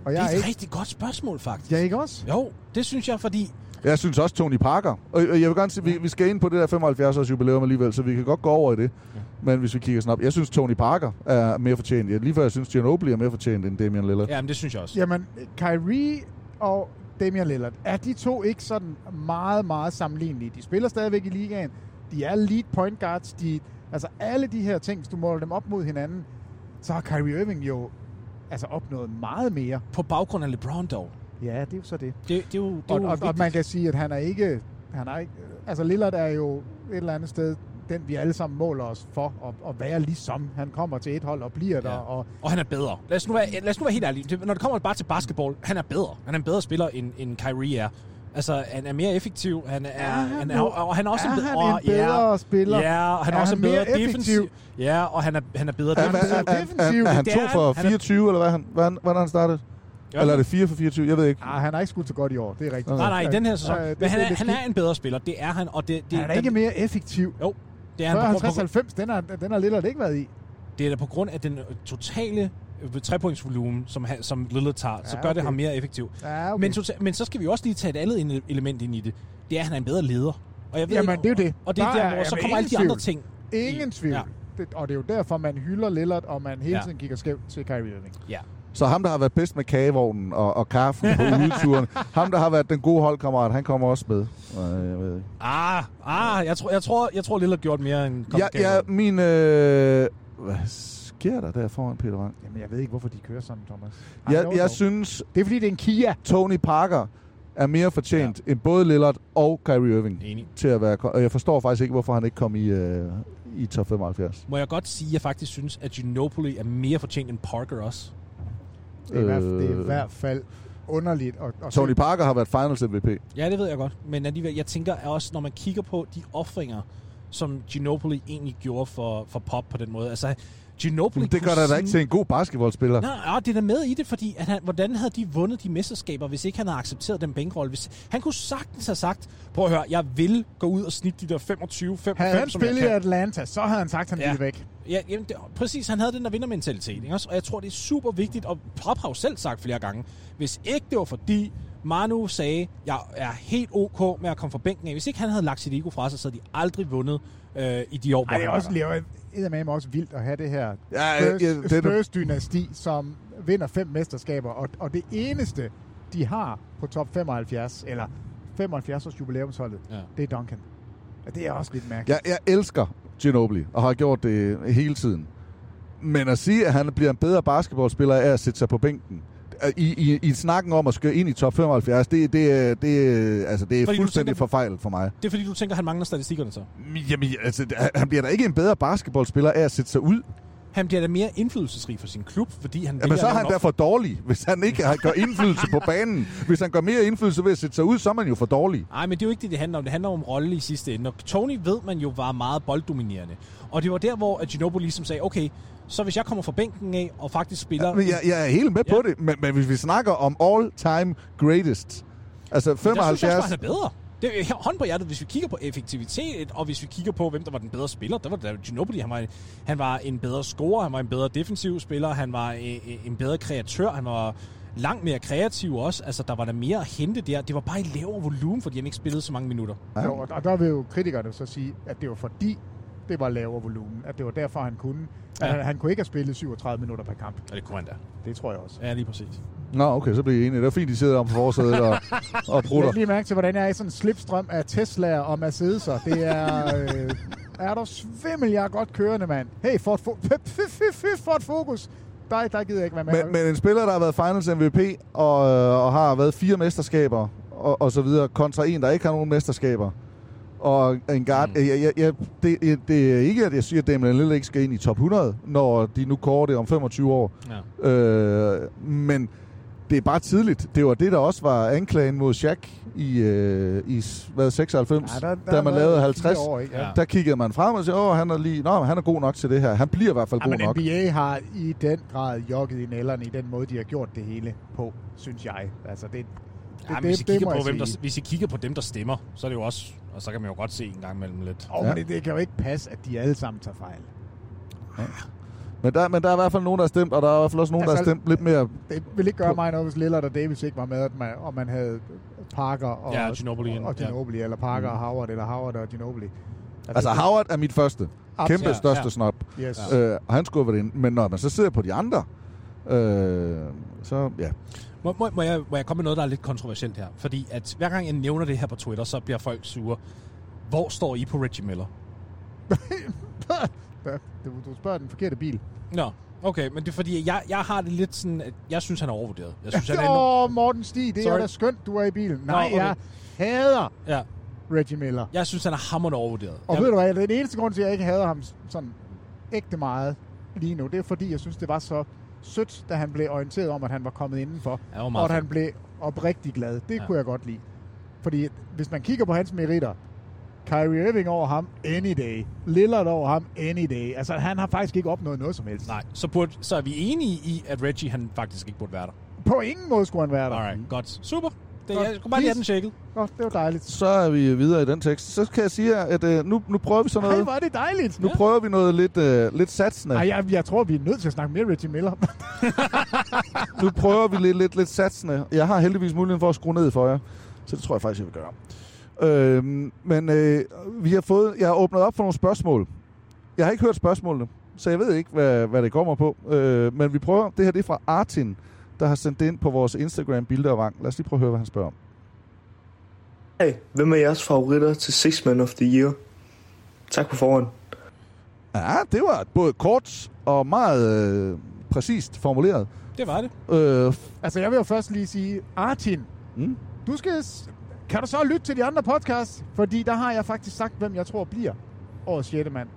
Og Det jeg er er et ikke... rigtig godt spørgsmål, faktisk. Ja, ikke også? Jo, det synes jeg, fordi... Jeg synes også Tony Parker. Og jeg vil gerne sige, vi, vi skal ind på det der 75 års jubilæum alligevel, så vi kan godt gå over i det. Ja. Men hvis vi kigger sådan op, jeg synes Tony Parker er mere fortjent. Jeg, lige før jeg synes Ginobili er mere fortjent end Damian Lillard. Ja, men det synes jeg også. Jamen, Kyrie og Damian Lillard, er de to ikke sådan meget, meget sammenlignelige? De spiller stadigvæk i ligaen. De er lead point guards. De, altså alle de her ting, hvis du måler dem op mod hinanden, så har Kyrie Irving jo altså opnået meget mere. På baggrund af LeBron dog. Ja, det er jo så det. Det, det er jo, det er Og, jo og, og man kan sige, at han er ikke... Han er ikke altså Lillard er jo et eller andet sted den, vi alle sammen måler os for at, at være ligesom. Han kommer til et hold og bliver der. Ja. Og, Og han er bedre. Lad os nu være, lad os nu være helt ærlige. Når det kommer bare til basketball, han er bedre. Han er en bedre spiller, end, end Kyrie er. Altså, han er mere effektiv. Han er, Er han han er, nu- og han er også er en, bedre, han en bedre spiller? Ja, og han er, Er også han mere effektiv? defensiv. Ja, og han er, han er bedre Er, er, defensiv. er, er, er, er han Det to er for han. Han er- 24, eller hvad han, hvordan, hvordan han startede? Ja. Eller er det 4 for 24? Jeg ved ikke. ah, han har ikke skudt så godt i år, det er rigtigt. Nej, nej, i den her sæson. Det- Men han det- er, det han er en bedre spiller. Det er han. Og det, det, Han er ikke mere effektiv. Jo, det er han. På, på, 50-90, den har, den har Lillard ikke været i. det er da på grund af den totale øh, trepointsvolumen, som, han, som Lillard tager, så Ja, gør det okay. ham mere effektiv. Ja, okay. Men, tota- men så skal vi også lige tage et andet ele- element ind i det. Det er, at han er en bedre leder. Og jeg ved, Jamen, det er jo det. Og det er Der der, er- hvor så kommer alle de andre ting. Ingen tvivl. Ja. Det, og det er jo derfor, man hylder Lillard, og man hele Ja. tiden kigger skævt til Kyrie Irving. Ja. Så ham, der har været bedst med kagevognen og, og kaffen på udeturen, ham, der har været den gode holdkammerat, han kommer også med. Nej, jeg ved ikke. Ah, ah, jeg tror, jeg tror, jeg tror Lillard gjort mere end Ja, ja, min... Øh, hvad sker der der foran Peter Wang? Jamen, jeg ved ikke, hvorfor de kører sådan, Thomas. I Jeg, jeg synes, Det er fordi, det er en Kia. Tony Parker er mere fortjent ja. end både Lillard og Kyrie Irving Enig. til at være... Og jeg forstår faktisk ikke, hvorfor han ikke kom i, øh, i top 75. Må jeg godt sige, at jeg faktisk synes, at Ginobili er mere fortjent end Parker også. Det er, i hvert, det er i Øh. hvert fald underligt. Og, og Tony Parker har været finals MVP. Ja, det ved jeg godt. Men alligevel, jeg tænker også, når man kigger på de offringer, som Ginobili egentlig gjorde for, for Pop på den måde. Altså, Ginobili Men det gør dig da ikke til en god basketballspiller. Nej, ja, det er da med i det, fordi at han, hvordan havde de vundet de mesterskaber, hvis ikke han havde accepteret den bænkrolle? Hvis, han kunne sagtens have sagt, prøv at høre, jeg vil gå ud og snitte de der 25, 5, Havde 5 han spillet i. Atlanta, så havde han sagt, at han Ja. ville væk. Ja, jamen, det, præcis, han havde den der vindermentalitet, ikke også? Og jeg tror, det er super vigtigt, og Pop har jo selv sagt flere gange, hvis ikke det var fordi Manu sagde, jeg er helt ok med at komme fra bænken af, hvis ikke han havde lagt sit ego fra sig, så havde de aldrig vundet øh, i de år, hvor Ej, det er han også, var der. det er også vildt at have det her Ja, Spurs, ja, det er nu- Spurs-dynasti, som vinder fem mesterskaber, og, og det eneste, de har på top 75, eller 75 års jubilæumsholdet, Ja. det er Duncan. Og det er også lidt mærkeligt. Jeg, jeg elsker Ginobili, og har gjort det hele tiden. Men at sige, at han bliver en bedre basketballspiller af at sætte sig på bænken, i, i, i snakken om at skal ind i top 75, det, det, er- det, altså, det er Fordi fuldstændig tænker- forfejlet for mig. Det er fordi, du tænker, han mangler statistikkerne så. Jamen, altså, han bliver da ikke en bedre basketballspiller af at sætte sig ud. Han bliver da mere indflydelsesrig for sin klub, fordi han Jamen, så er han da for dårlig, hvis han ikke har- gør indflydelse på banen. Hvis han gør mere indflydelse ved at sætte sig ud, så er man jo for dårlig. Nej, men det er jo ikke det, det handler om. Det handler om rolle i sidste ende. Og Tony ved man jo var meget bolddominerende. Og det var der, hvor Ginobili ligesom sagde, okay, så hvis jeg kommer fra bænken af og faktisk spiller... Men jeg, jeg er helt med på Ja. det, men, men hvis vi snakker om all-time greatest, altså Men Der synes jeg 75... også, han er bedre. Det er hånd på hjertet, hvis vi kigger på effektivitet, og hvis vi kigger på, hvem der var den bedre spiller, der var da Ginobili. Han var, han var en bedre scorer, han var en bedre defensiv spiller, han var en, en bedre kreatør, han var langt mere kreativ også. Altså, der var der mere at hente der. Det var bare i lavere volumen, fordi han ikke spillede så mange minutter. Jo, og, der vil jo kritikerne så sige, at det var fordi, det var lavere volumen. At det var derfor, han kunne. Ja. Ja. Han, han kunne ikke have spillet 37 minutter per kamp. Ja, det kunne han da. Det tror jeg også. Ja, lige præcis. Nå, okay, så bliver I enige. Det er fint, de sidder om på forsædet og, og brutter. Læg lige mærke til, hvordan jeg er i sådan en slipstrøm af Tesla'er og Mercedes'er. Det er... Øh, er der svimmel, jeg er godt kørende, mand. Hey, Ford, Fo- Ford Focus. Der, der gider jeg ikke være med. Men, men en spiller, der har været finals MVP og, øh, og har været fire mesterskaber og, og så videre, kontra en, der ikke har nogen mesterskaber. Og en guard, mm. jeg, jeg, jeg, det, det er ikke, at jeg siger, at Damian Lillard ikke skal ind i top 100, når de nu kårer det om 25 år. Ja. Øh, men det er bare tidligt. Det var det, der også var anklagen mod Shaq i, øh, i hvad, 96, Ja, der- der da man lavede fire 50. år, ikke? Ja. Der kiggede man frem og sagde, åh, han er, lige, nå, han er god nok til det her. Han bliver i hvert fald Ja, god men nok. NBA har i den grad jogget i nælderne i den måde, de har gjort det hele på, synes jeg. Altså, det, det, Ja, det, hvis, I kigger på, hvem der, hvis I kigger på dem, der stemmer, så er det jo også... Og så kan man jo godt se en gang imellem lidt. Oh, men det, det kan jo ikke passe, at de alle sammen tager fejl. Men der, men der er i hvert fald nogen, der har stemt, og der er i hvert fald også nogen, Altså, der har stemt lidt mere... Det vil ikke gøre mig noget, hvis Lillard og Davis ikke var med, at man, og man havde Parker og, Ja, Ginobili. og Ja. Ginobili, eller Parker og Howard, eller Howard og Ginobili. Altså, det- Howard er mit første. Absolut. Kæmpe Ja, største ja. snop. Yes. Øh, og han skulle have været inde. Men når man så ser på de andre, øh, så ja. Må, må, må, jeg, må jeg komme med noget, der er lidt kontroversielt her? Fordi at hver gang jeg nævner det her på Twitter, så bliver folk sure. Hvor står I på Reggie Miller? Du, du spørger den forkerte bil. Nå, okay, men det er fordi, jeg, jeg har det lidt sådan, at jeg synes, han er overvurderet. Jeg synes, han er Åh, oh, Morten Stig, det Sorry. er da skønt, du er i bilen. Nå, Nej, okay. jeg hader Ja. Reggie Miller. Jeg synes, han er hammerende overvurderet. Og jeg, ved du hvad, den eneste grund til, at jeg ikke hader ham sådan ægte meget lige nu, det er fordi, jeg synes, det var så sødt, da han blev orienteret om, at han var kommet indenfor. Ja, var og at han blev oprigtig glad. Det ja. kunne jeg godt lide. Fordi hvis man kigger på hans meritter, Kyrie Irving over ham, any day. Lillard over ham, any day. Altså, han har faktisk ikke opnået noget som helst. Nej, så, burde, så er vi enige i, at Reggie han faktisk ikke burde være der. På ingen måde skulle han være der. Alright, godt. Super. Det, Godt. jeg skulle bare lige have den shaket. Godt, det var dejligt. Så er vi videre i den tekst. Så kan jeg sige, at øh, nu, nu prøver vi sådan noget. hvor er det dejligt. Nu prøver vi noget lidt, øh, lidt satsende. Ej, jeg, jeg tror, vi er nødt til at snakke mere Reggie Miller. Nu prøver vi lidt, lidt, lidt satsende. Jeg har heldigvis muligheden for at skrue ned for jer. Så det tror jeg faktisk, jeg vil gøre. Øhm, men øh, vi har fået, jeg har åbnet op for nogle spørgsmål. Jeg har ikke hørt spørgsmålene, så jeg ved ikke, hvad, hvad det kommer på. Øh, men vi prøver. Det her det er fra Artin, der har sendt det ind på vores Instagram Bilder og Vang. Lad os lige prøve at høre, hvad han spørger om. Hey, hvem er jeres favoritter til Six Man of the Year? Tak på forhånd. Ja, det var både kort og meget øh, præcist formuleret. Det var det. Øh, altså, jeg vil jo først lige sige, Artin, mm? du skal... Kan du så lytte til de andre podcasts? Fordi der har jeg faktisk sagt, hvem jeg tror bliver årets 6. mand.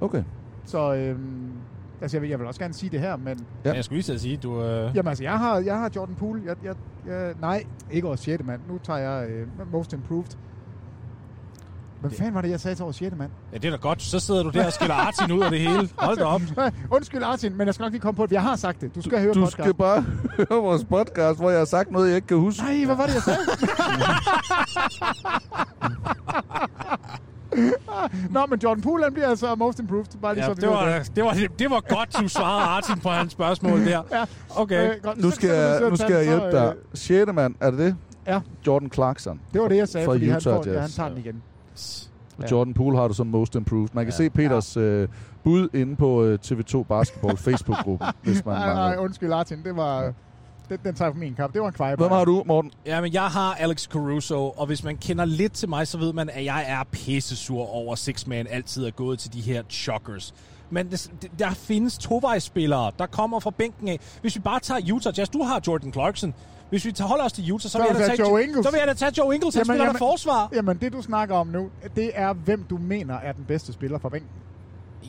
Okay. Så øhm, altså, jeg, vil, jeg vil også gerne sige det her, men... Ja. Jeg skulle lige sige, du... Øh... Jamen altså, jeg har, jeg har Jordan Poole. Jeg, jeg, jeg, nej, ikke årets 6. mand. Nu tager jeg øh, Most Improved. Hvad fanden var det, jeg sagde til årets 6. mand? Ja, det er da godt. Så sidder du der og skiller Artin ud af det hele. Hold da op. Undskyld, Artin, men jeg skal nok lige komme på det. Jeg har sagt det. Du skal høre Du podcast. skal bare høre vores podcast, hvor jeg har sagt noget, jeg ikke kan huske. Nej, hvad var det, jeg sagde? Nå, men Jordan Poole, han bliver altså most improved. Bare lige Ja, så det, var, det, var, det var godt, du svarede Artin på hans spørgsmål der. Ja. Okay. Øh, godt. Nu skal, du jeg, nu skal jeg hjælpe dig. Sjette mand, er det det? Ja. Jordan Clarkson. Det var det, jeg sagde, fra fordi han, Utah får, ja, han tager den igen. Ja. Jordan Poole har du som most improved. Man kan ja. se Peters øh, bud inde på øh, TV2 Basketball Facebook-gruppen, hvis man Nej, nej, undskyld, Artin. Det var... Den, den tager jeg på min kamp. Det var en kveje. Hvem har du, Morten? Ja, men jeg har Alex Caruso, og hvis man kender lidt til mig, så ved man, at jeg er pissesur over, at Six Man altid er gået til de her chockers. Men det- der findes tovejsspillere, der kommer fra bænken af. Hvis vi bare tager Utah Jazz, du har Jordan Clarkson. Hvis vi tager- holder os til Utah, så, Så vil jeg da tage Joe Ingles. Så vil jeg da tage Joe Ingles, han spiller der forsvar. Jamen, det du snakker om nu, det er, hvem du mener er den bedste spiller fra bænken.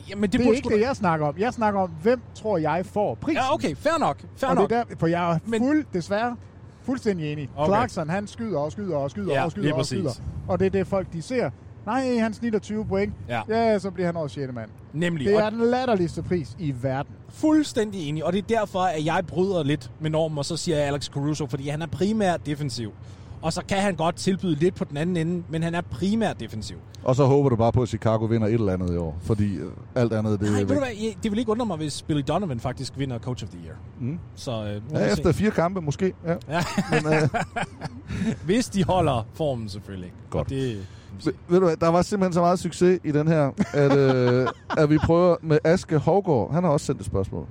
Jamen, det, Det, er ikke det, jeg snakker om. Jeg snakker om, hvem tror jeg får prisen. Ja, okay, fair nok. Fair og nok. Det er der, for jeg er fuld, desværre fuldstændig enig. Okay. Clarkson, han skyder og skyder og skyder Ja, og skyder og skyder. Og det er det, folk de ser. Nej, han snitter 20 point. Ja. ja så bliver han årets 6. mand. Nemlig. Det er den latterligste pris i verden. Fuldstændig enig, og det er derfor, at jeg bryder lidt med normen, og så siger jeg Alex Caruso, fordi han er primært defensiv. Og så kan han godt tilbyde lidt på den anden ende, men han er primært defensiv. Og så håber du bare på, at Chicago vinder et eller andet i år, fordi øh, alt andet det Nej, er ved du hvad, jeg- det vil ikke undre mig, hvis Billy Donovan faktisk vinder Coach of the Year. Mm. Så, øh, Ja, efter se. fire kampe måske. Ja. Ja. Men, øh, hvis de holder formen selvfølgelig. Godt. Og det, Ved, ved du hvad, der var simpelthen så meget succes i den her, at, øh, at vi prøver med Aske Hovgaard. Han har også sendt et spørgsmål.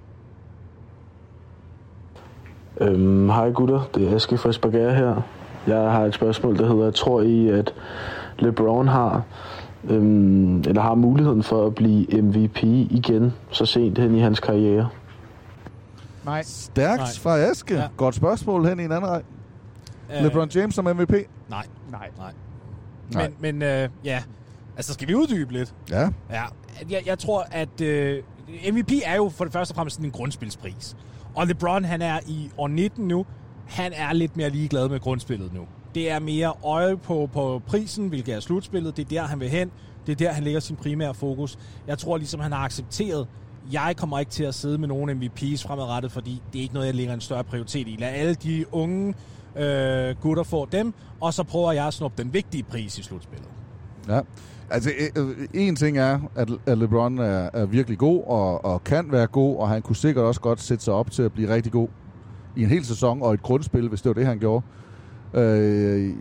Øhm, hej gutter, det er Aske fra Spager her. Jeg har et spørgsmål, der hedder, tror I, at LeBron har, øhm, eller har muligheden for at blive MVP igen så sent hen i hans karriere? Nej. Stærkt Nej. fra Aske. Ja. Ja. Godt spørgsmål hen i en anden rej. Øh, LeBron James som MVP? Nej. Nej. Nej. Nej. Men, men øh, ja, altså skal vi uddybe lidt? Ja. Ja, jeg, jeg tror, at øh, MVP er jo for det første og fremmest en grundspilspris. Og LeBron, han er i år 19 nu, han er lidt mere ligeglad med grundspillet nu. Det er mere øje på, på prisen, hvilket er slutspillet. Det er der, han vil hen. Det er der, han lægger sin primære fokus. Jeg tror ligesom, han har accepteret, jeg kommer ikke til at sidde med nogen MVP's fremadrettet, fordi det er ikke noget, jeg lægger en større prioritet i. Lad alle de unge øh, gutter få dem, og så prøver jeg at snuppe den vigtige pris i slutspillet. Ja. Altså, øh, øh, en ting er, at, at LeBron er, er virkelig god og, og kan være god, og han kunne sikkert også godt sætte sig op til at blive rigtig god i en hel sæson og et grundspil, hvis det var det, han gjorde. Øh,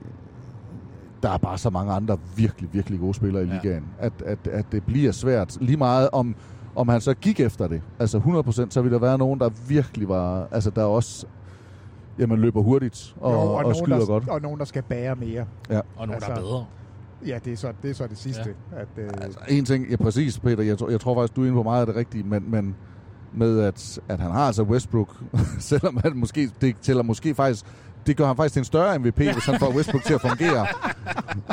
der er bare så mange andre virkelig, virkelig gode spillere i Ja. ligaen, at, at, at det bliver svært. Lige meget om, om han så gik efter det. Altså 100%, så ville der være nogen, der virkelig var... Altså, der er også... Jamen, løber hurtigt og, Jo, og, og nogen, skyder der, godt. Og nogen, der skal bære mere. Ja. Og nogen, der er bedre. Ja, det er så det, er så det sidste. Ja. At, øh, altså, En ting, ja præcis, Peter, jeg, tror- jeg tror faktisk, du er inde på meget af det rigtige, men, men med at, at han har altså Westbrook, selvom han måske, det tæller måske faktisk, det gør han faktisk til en større MVP, hvis han får Westbrook til at fungere.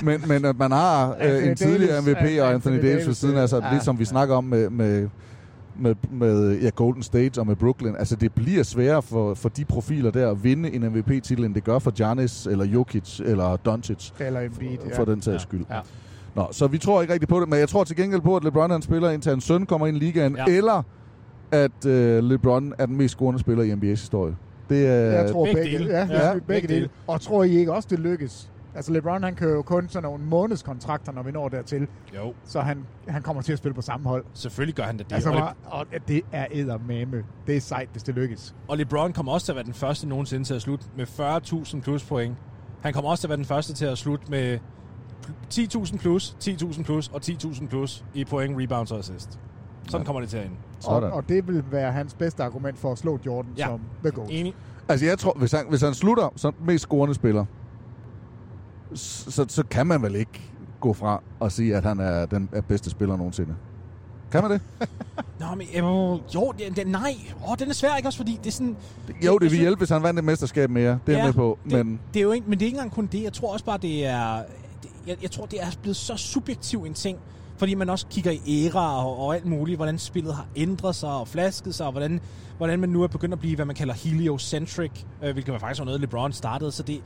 Men, men at man har øh, en tidligere MVP og Anthony Davis ved siden af sig, ja. lidt som vi snakker om med, med, med, med ja, Golden State og med Brooklyn. Altså det bliver sværere for, for de profiler der at vinde en MVP-titel, end det gør for Giannis eller Jokic eller Doncic. Eller Embiid, For ja. den sags skyld. Ja. Nå, så vi tror ikke rigtigt på det, men jeg tror til gengæld på, at LeBron han spiller indtil hans søn kommer ind i ligaen, Ja. ja. eller at øh, LeBron er den mest scorende spiller i NBA's historie. Det er... jeg tror begge begge, dele. ja, Ja, ja, begge begge dele. dele. Og tror I ikke også, det lykkes? Altså LeBron, han kører jo kun sådan nogle månedskontrakter, når vi når dertil. Jo, Så han, han kommer til at spille på samme hold. selvfølgelig gør han da det. Altså, og, og det er eddermame. Det er sejt, hvis det lykkes. og LeBron kommer også til at være den første nogensinde til at slutte med 40.000 plus point. Han kommer også til at være den første til at slutte med 10.000 plus, 10.000 plus og 10.000 plus i point, rebounds og assist. Sådan kommer det til at ende. Og, og det vil være hans bedste argument for at slå Jordan Ja. som the GOAT. Enig. Altså jeg tror, hvis han, hvis han slutter som mest scorende spiller, så, så, kan man vel ikke gå fra og sige, at han er den er bedste spiller nogensinde. Kan man det? Nå, men øh, jo, det, det, nej. Åh, den er svær, ikke også? Fordi det er sådan... Jo, det jeg vil synes- hjælpe, hvis han vandt et mesterskab mere. Det er jeg med på. det, Men Det er jo ikke, men det er ikke engang kun det. Jeg tror også bare, det er... Det, jeg, jeg tror, det er blevet så subjektiv en ting. Fordi man også kigger i æra og, og alt muligt, hvordan spillet har ændret sig og flasket sig, og hvordan, hvordan man nu er begyndt at blive, hvad man kalder heliocentric, øh, hvilket var faktisk var noget, LeBron startede. Så det,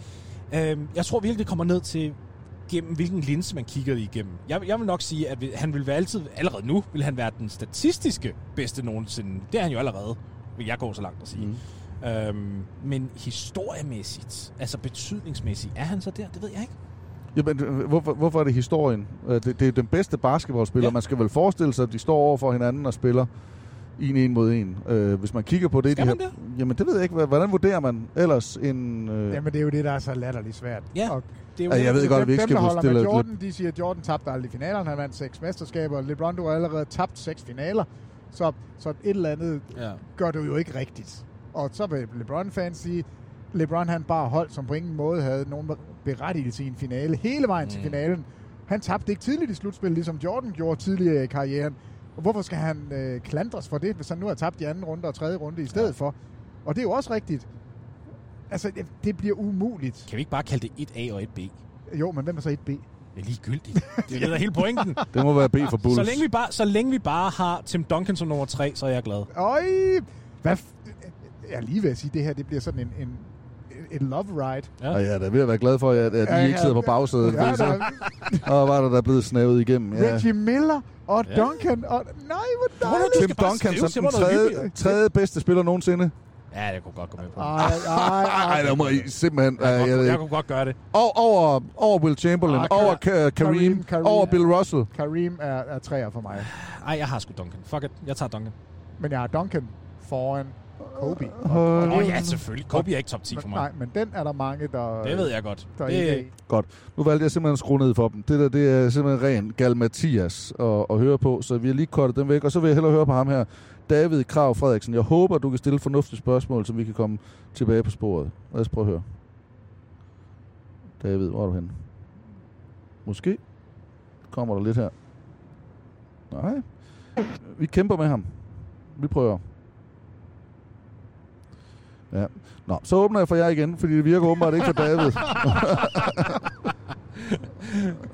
øh, jeg tror virkelig, det kommer ned til, gennem hvilken linse man kigger det igennem. Jeg, jeg vil nok sige, at han vil være altid, allerede nu, vil han være den statistiske bedste nogensinde. Det er han jo allerede, vil jeg gå så langt at sige. Mm. Øhm, men historiemæssigt, altså betydningsmæssigt, er han så der? Det ved jeg ikke. Jamen, hvorfor, hvorfor er det historien? Øh, Det, det er den bedste basketballspiller. Ja. Man skal vel forestille sig, at de står over for hinanden og spiller en en mod en. Øh, hvis man kigger på det... Skal de man her, Jamen, det ved jeg ikke. Hvordan vurderer man ellers en... Øh, Jamen, det er jo det, der er så latterligt svært. Ja, og det er jo Ja, jeg ved godt, at vi ikke skal der få holder stillet med et Jordan, de siger, at Jordan tabte aldrig finalerne. Han vandt seks mesterskaber, LeBron, du har allerede tabt seks finaler. Så, så et eller andet Ja. gør det jo ikke rigtigt. Og så vil LeBron-fans sige, LeBron han bare holdt, som på ingen måde havde nogen berettigelse i en finale. Hele vejen mm. til finalen. Han tabte ikke tidligt i slutspillet, ligesom Jordan gjorde tidligere i karrieren. Hvorfor skal han øh, klandres for det, hvis han nu har tabt i anden runde og tredje runde i stedet ja. for? Og det er jo også rigtigt. Altså, det, det bliver umuligt. Kan vi ikke bare kalde det 1A og 1B? Jo, men hvem er så 1B? Det er ligegyldigt. Det er er hele pointen. det må være B for Bulls. Så længe, vi bare, så længe vi bare har Tim Duncan som nummer 3, så er jeg glad. Øj! Hvad f- jeg er lige ved at sige, at det her det bliver sådan en, en, en love ride. Ja. Og jeg er da ved at være glad for, at, at I Ja, ikke ja. sidder på bagsædet. Ja, så, der- og var der der blevet snavet igennem. Ja. Reggie Miller og Ja. Duncan. Og, nej, hvor dejligt! Tim Duncan skrive som den tredje, tredje bedste spiller nogensinde. Ja, jeg kunne godt gå med på. Ej, ej, ej. Ej, der må I simpelthen... Jeg, Jeg, kunne jeg, godt, jeg kunne godt gøre det. over, over, over Will Chamberlain, Ah, over Ka- Ka- Kareem, Kareem, Kareem. over Bill Russell. Kareem er, er træer for mig. Ej, jeg har sgu Duncan. Fuck it. Jeg tager Duncan. Men jeg har Duncan foran Kobe. Åh, er oh, ja, selvfølgelig. Kobe er ikke top 10 for mig. Nej, men den er der mange, der... Det ved jeg godt. Der ikke er Det, i. Godt. Nu valgte jeg simpelthen at skrue ned for dem. Det der, det er simpelthen ren Gal Mathias at, at høre på, så vi har lige kortet dem væk. Og så vil jeg hellere høre på ham her, David Krav Frederiksen. Jeg håber, du kan stille fornuftige spørgsmål, så vi kan komme tilbage på sporet. Lad os prøve at høre. David, hvor er du henne? Måske kommer der lidt her. Nej. Vi kæmper med ham. Vi prøver. Ja. Nå, så åbner jeg for jer igen, fordi det virker åbenbart ikke for David.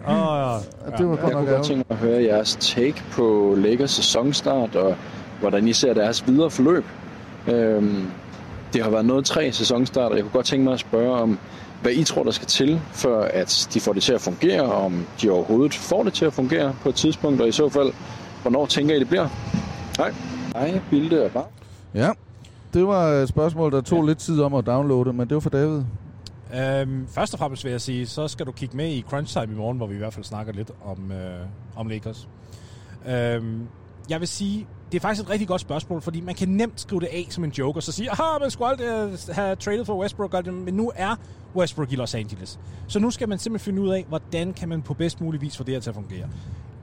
Åh, ja. det var Jeg godt nok kunne godt tænke mig at høre jeres take på Lakers sæsonstart, og hvordan I ser deres videre forløb. Øhm, det har været noget tre sæsonstart, og jeg kunne godt tænke mig at spørge om, hvad I tror, der skal til, for at de får det til at fungere, og om de overhovedet får det til at fungere på et tidspunkt, og i så fald, hvornår tænker I, det bliver? Hej. Hej, Bilde og Bar. Ja, det var et spørgsmål, der tog ja. lidt tid om at downloade, men det var for David. Øhm, først og fremmest vil jeg sige, så skal du kigge med i Crunch Time i morgen, hvor vi i hvert fald snakker lidt om, øh, om Lakers. Øhm, jeg vil sige, det er faktisk et rigtig godt spørgsmål, fordi man kan nemt skrive det af som en joke, og så sige, aha, man skulle aldrig have traded for Westbrook, men nu er Westbrook i Los Angeles. Så nu skal man simpelthen finde ud af, hvordan kan man på bedst mulig vis få det her til at fungere.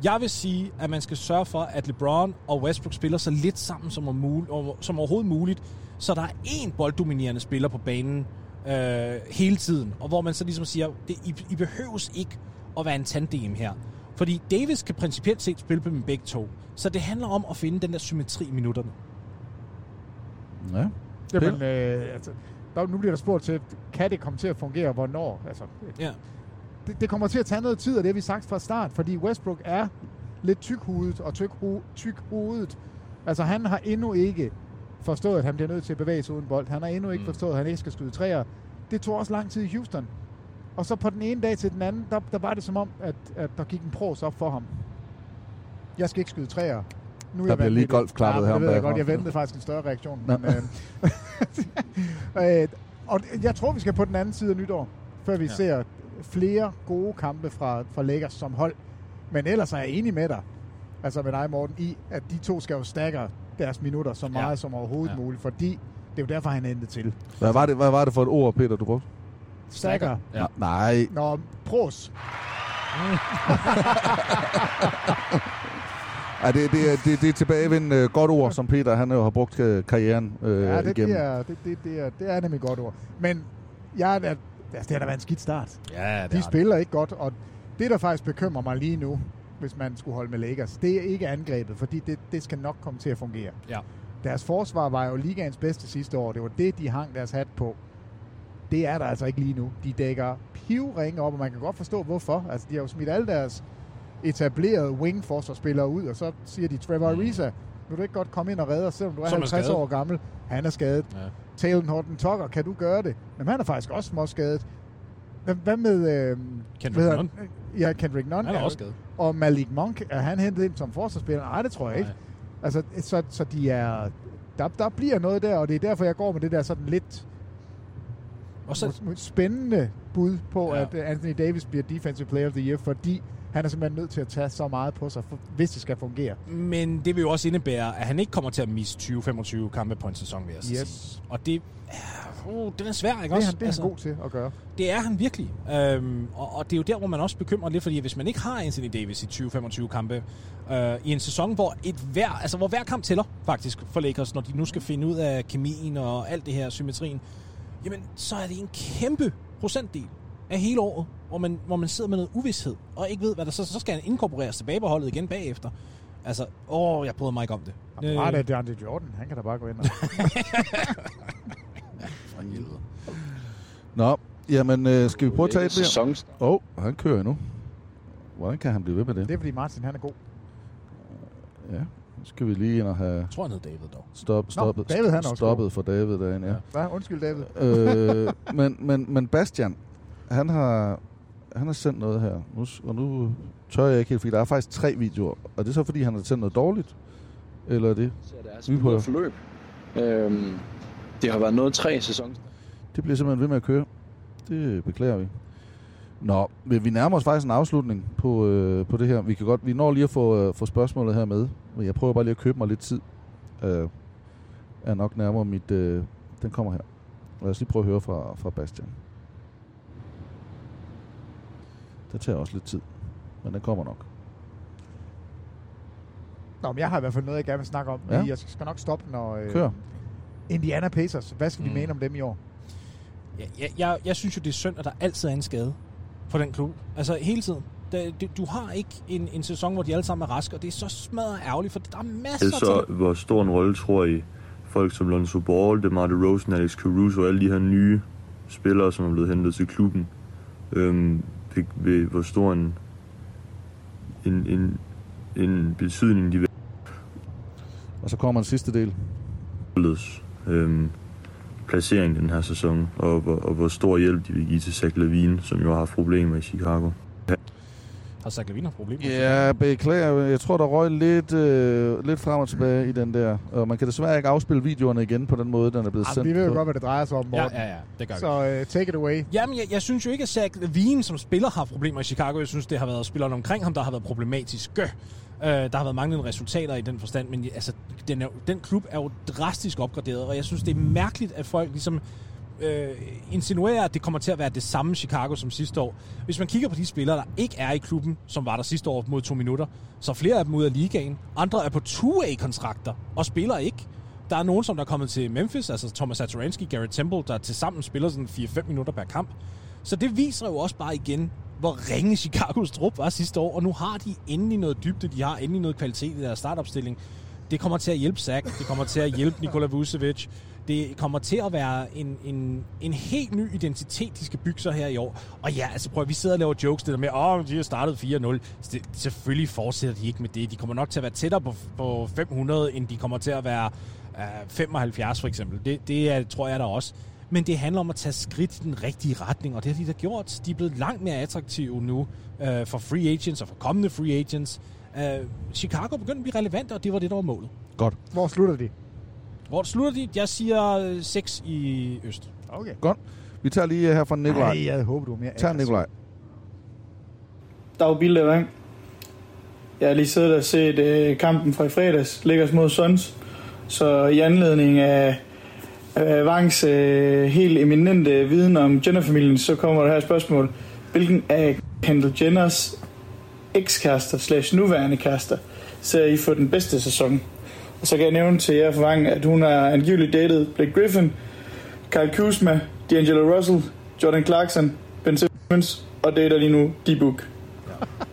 Jeg vil sige, at man skal sørge for, at LeBron og Westbrook spiller så lidt sammen som, muligt, som overhovedet muligt, så der er én bolddominerende spiller på banen øh, hele tiden, og hvor man så ligesom siger, det, I, I behøves ikke at være en tandem her. Fordi Davis kan principielt set spille på dem begge to. Så det handler om at finde den der symmetri i minutterne. Ja. Jamen, øh, altså, der, nu bliver der spurgt til, kan det komme til at fungere, hvornår? Altså, ja. Det, det kommer til at tage noget tid, og det har vi sagt fra start, fordi Westbrook er lidt tykhudet og tyk, tykhovedet. Altså, han har endnu ikke forstået, at han bliver nødt til at bevæge sig uden bold. Han har endnu ikke mm. forstået, at han ikke skal skyde træer. Det tog også lang tid i Houston. Og så på den ene dag til den anden, der, der var det som om, at, at der gik en pros op for ham. Jeg skal ikke skyde træer. Nu er der bliver lige golfklappet ja, her. Det ved jeg godt. Jeg ventede faktisk en større reaktion. Men, øh, øh, og jeg tror, vi skal på den anden side af nytår, før vi ja. ser flere gode kampe fra, fra Lakers som hold. Men ellers er jeg enig med dig, altså med dig, Morten, i, at de to skal jo stakke deres minutter så meget ja. som overhovedet ja. muligt, fordi det er jo derfor, han endte til. Hvad var, det, hvad var det for et ord, Peter, du brugte? Stakker. Ja. Nej. Nå, pros. Ja, det, det, er, det, det er tilbagevendende uh, godt ord, som Peter han jo har brugt uh, karrieren uh, ja, det, igennem. Det er, det, det, det, er, det er nemlig godt ord. Men jeg, det, det har da været en skidt start. Ja, det De spiller det. ikke godt, og det, der faktisk bekymrer mig lige nu, hvis man skulle holde med Lakers, det er ikke angrebet, fordi det, det skal nok komme til at fungere. Ja. Deres forsvar var jo ligaens bedste sidste år. Det var det, de hang deres hat på. Det er der altså ikke lige nu. De dækker pivringe op, og man kan godt forstå, hvorfor. Altså, de har jo smidt alle deres etablerede wing forsvarsspillere ud, og så siger de, Trevor mm. Ariza, vil du ikke godt komme ind og redde os, selvom du er 50 år gammel? Han er skadet. Ja. Talon Horton Tucker, kan du gøre det? Men han er faktisk også små skadet. Hvad med... Øh, Kendrick Nunn? Ja, Kendrick Nunn. Han er også skadet. Og Malik Monk, er han hentet ind som forsvarsspiller? Nej, det tror jeg Nej. ikke. Altså, så, så de er... Der, der bliver noget der, og det er derfor, jeg går med det der sådan lidt og så, spændende bud på, ja. at Anthony Davis bliver Defensive Player of the Year, fordi han er simpelthen nødt til at tage så meget på sig, for, hvis det skal fungere. Men det vil jo også indebære, at han ikke kommer til at misse 20-25 kampe på en sæson, vil jeg yes. sige. Og det, uh, den er svær, ikke det også? Han, det er altså, han god til at gøre. Det er han virkelig. Øhm, og, og det er jo der, hvor man også bekymrer lidt, fordi hvis man ikke har Anthony Davis i 20-25 kampe, øh, i en sæson, hvor, et hver, altså, hvor hver kamp tæller faktisk for Lakers, når de nu skal finde ud af kemien og alt det her symmetrien, jamen så er det en kæmpe procentdel af hele året, hvor man, hvor man sidder med noget uvidshed, og ikke ved, hvad der så, så skal han inkorporeres tilbage på holdet igen bagefter. Altså, åh, jeg bryder mig ikke om det. Jamen, bare det er Andre Jordan. Han kan da bare gå ind og... For helvede. Nå, jamen, øh, skal vi prøve at tage et mere? Åh, oh, han kører endnu. Hvordan kan han blive ved med det? Det er, fordi Martin, han er god. Ja, skal vi lige ind og have... Jeg tror, han hed David dog. Stop, stoppet, Nå, David, han er stoppet for David derinde, ja. Hvad? Undskyld, David. øh, men, men, men Bastian, han har, han har sendt noget her. Nu, og nu tør jeg ikke helt, fordi der er faktisk tre videoer. Og det er så, fordi han har sendt noget dårligt? Eller er det? Så det er altså på forløb. Øhm, det har været noget tre sæsoner. Det bliver simpelthen ved med at køre. Det beklager vi. Nå, vi nærmer os faktisk en afslutning på, øh, på det her. Vi kan godt, vi når lige at få, øh, få spørgsmålet her med, men jeg prøver bare lige at købe mig lidt tid. Øh, er nok nærmere mit... Øh, den kommer her. Lad os lige prøve at høre fra, fra Bastian. Det tager også lidt tid, men den kommer nok. Nå, men jeg har i hvert fald noget, jeg gerne vil snakke om. Ja. Jeg skal nok stoppe, når... Øh, Kør. Indiana Pacers. Hvad skal vi Mm. mene om dem i år? Jeg, jeg, jeg, jeg synes jo, det er synd, at der altid er en skade for den klub. Altså hele tiden. Da, du, du har ikke en, en sæson, hvor de alle sammen er raske, og det er så smadret ærgerligt, for der er masser Altså, til. hvor stor en rolle tror I, folk som Lonzo Ball, DeMar DeRozan, Alex Caruso og alle de her nye spillere, som er blevet hentet til klubben, øhm, ved, ved, hvor stor en, en, en, en betydning de vil Og så kommer den sidste del. Øhm, placering den her sæson, og, hvor, og hvor stor hjælp de vil give til Zach Lavine, som jo har haft problemer i Chicago. Har Zach Lavine haft problemer? Ja, beklager. Jeg tror, der røg lidt, øh, lidt frem og tilbage i den der. Og man kan desværre ikke afspille videoerne igen på den måde, den er blevet Jamen, sendt vi ved jo godt, hvad det drejer sig om, Ja, Morten. ja, ja, det gør. Så uh, take it away. Jamen, jeg, jeg synes jo ikke, at Zach Lavine som spiller har problemer i Chicago. Jeg synes, det har været spillerne omkring ham, der har været problematiske. Uh, der har været manglende resultater i den forstand, men altså, den, er, den klub er jo drastisk opgraderet, og jeg synes, det er mærkeligt, at folk ligesom øh, insinuerer, at det kommer til at være det samme Chicago som sidste år. Hvis man kigger på de spillere, der ikke er i klubben, som var der sidste år mod to minutter, så er flere af dem ud af ligaen. Andre er på two-way-kontrakter og spiller ikke. Der er nogen, som der er kommet til Memphis, altså Thomas Satoransky, Garrett Temple, der til sammen spiller sådan 4-5 minutter per kamp. Så det viser jo også bare igen, hvor ringe Chicagos trup var sidste år, og nu har de endelig noget dybde, de har endelig noget kvalitet i deres startopstilling. Det kommer til at hjælpe Zach, det kommer til at hjælpe Nikola Vucevic, det kommer til at være en, en, en helt ny identitet, de skal bygge sig her i år. Og ja, altså prøv at vi sidder og laver jokes, det der med, åh, oh, de har startet 4-0. Det, selvfølgelig fortsætter de ikke med det. De kommer nok til at være tættere på, på 500, end de kommer til at være øh, uh, 75 for eksempel. Det, det er, tror jeg da også. Men det handler om at tage skridt i den rigtige retning, og det har de da gjort. De er blevet langt mere attraktive nu uh, for free agents og for kommende free agents. Uh, Chicago begynder at blive relevant, og det var det, der var målet. Godt. Hvor slutter de? Hvor slutter de? Jeg siger 6 i øst. Okay. Godt. Vi tager lige øh, her fra Nikolaj. Ej, jeg håber, du er mere Tag. Nikolaj. Dag Bilde Vang. Jeg har lige siddet og set øh, kampen fra i fredags, Lakers mod Suns. Så i anledning af, af Vangs øh, helt eminente viden om Jenner-familien, så kommer der her et spørgsmål. Hvilken af Kendall Jenners ekskærester slash nuværende kærester ser I for den bedste sæson? Og så kan jeg nævne til jer for Vang, at hun har angiveligt datet Blake Griffin, Kyle Kuzma, D'Angelo Russell, Jordan Clarkson, Ben Simmons og dater lige nu D-Book.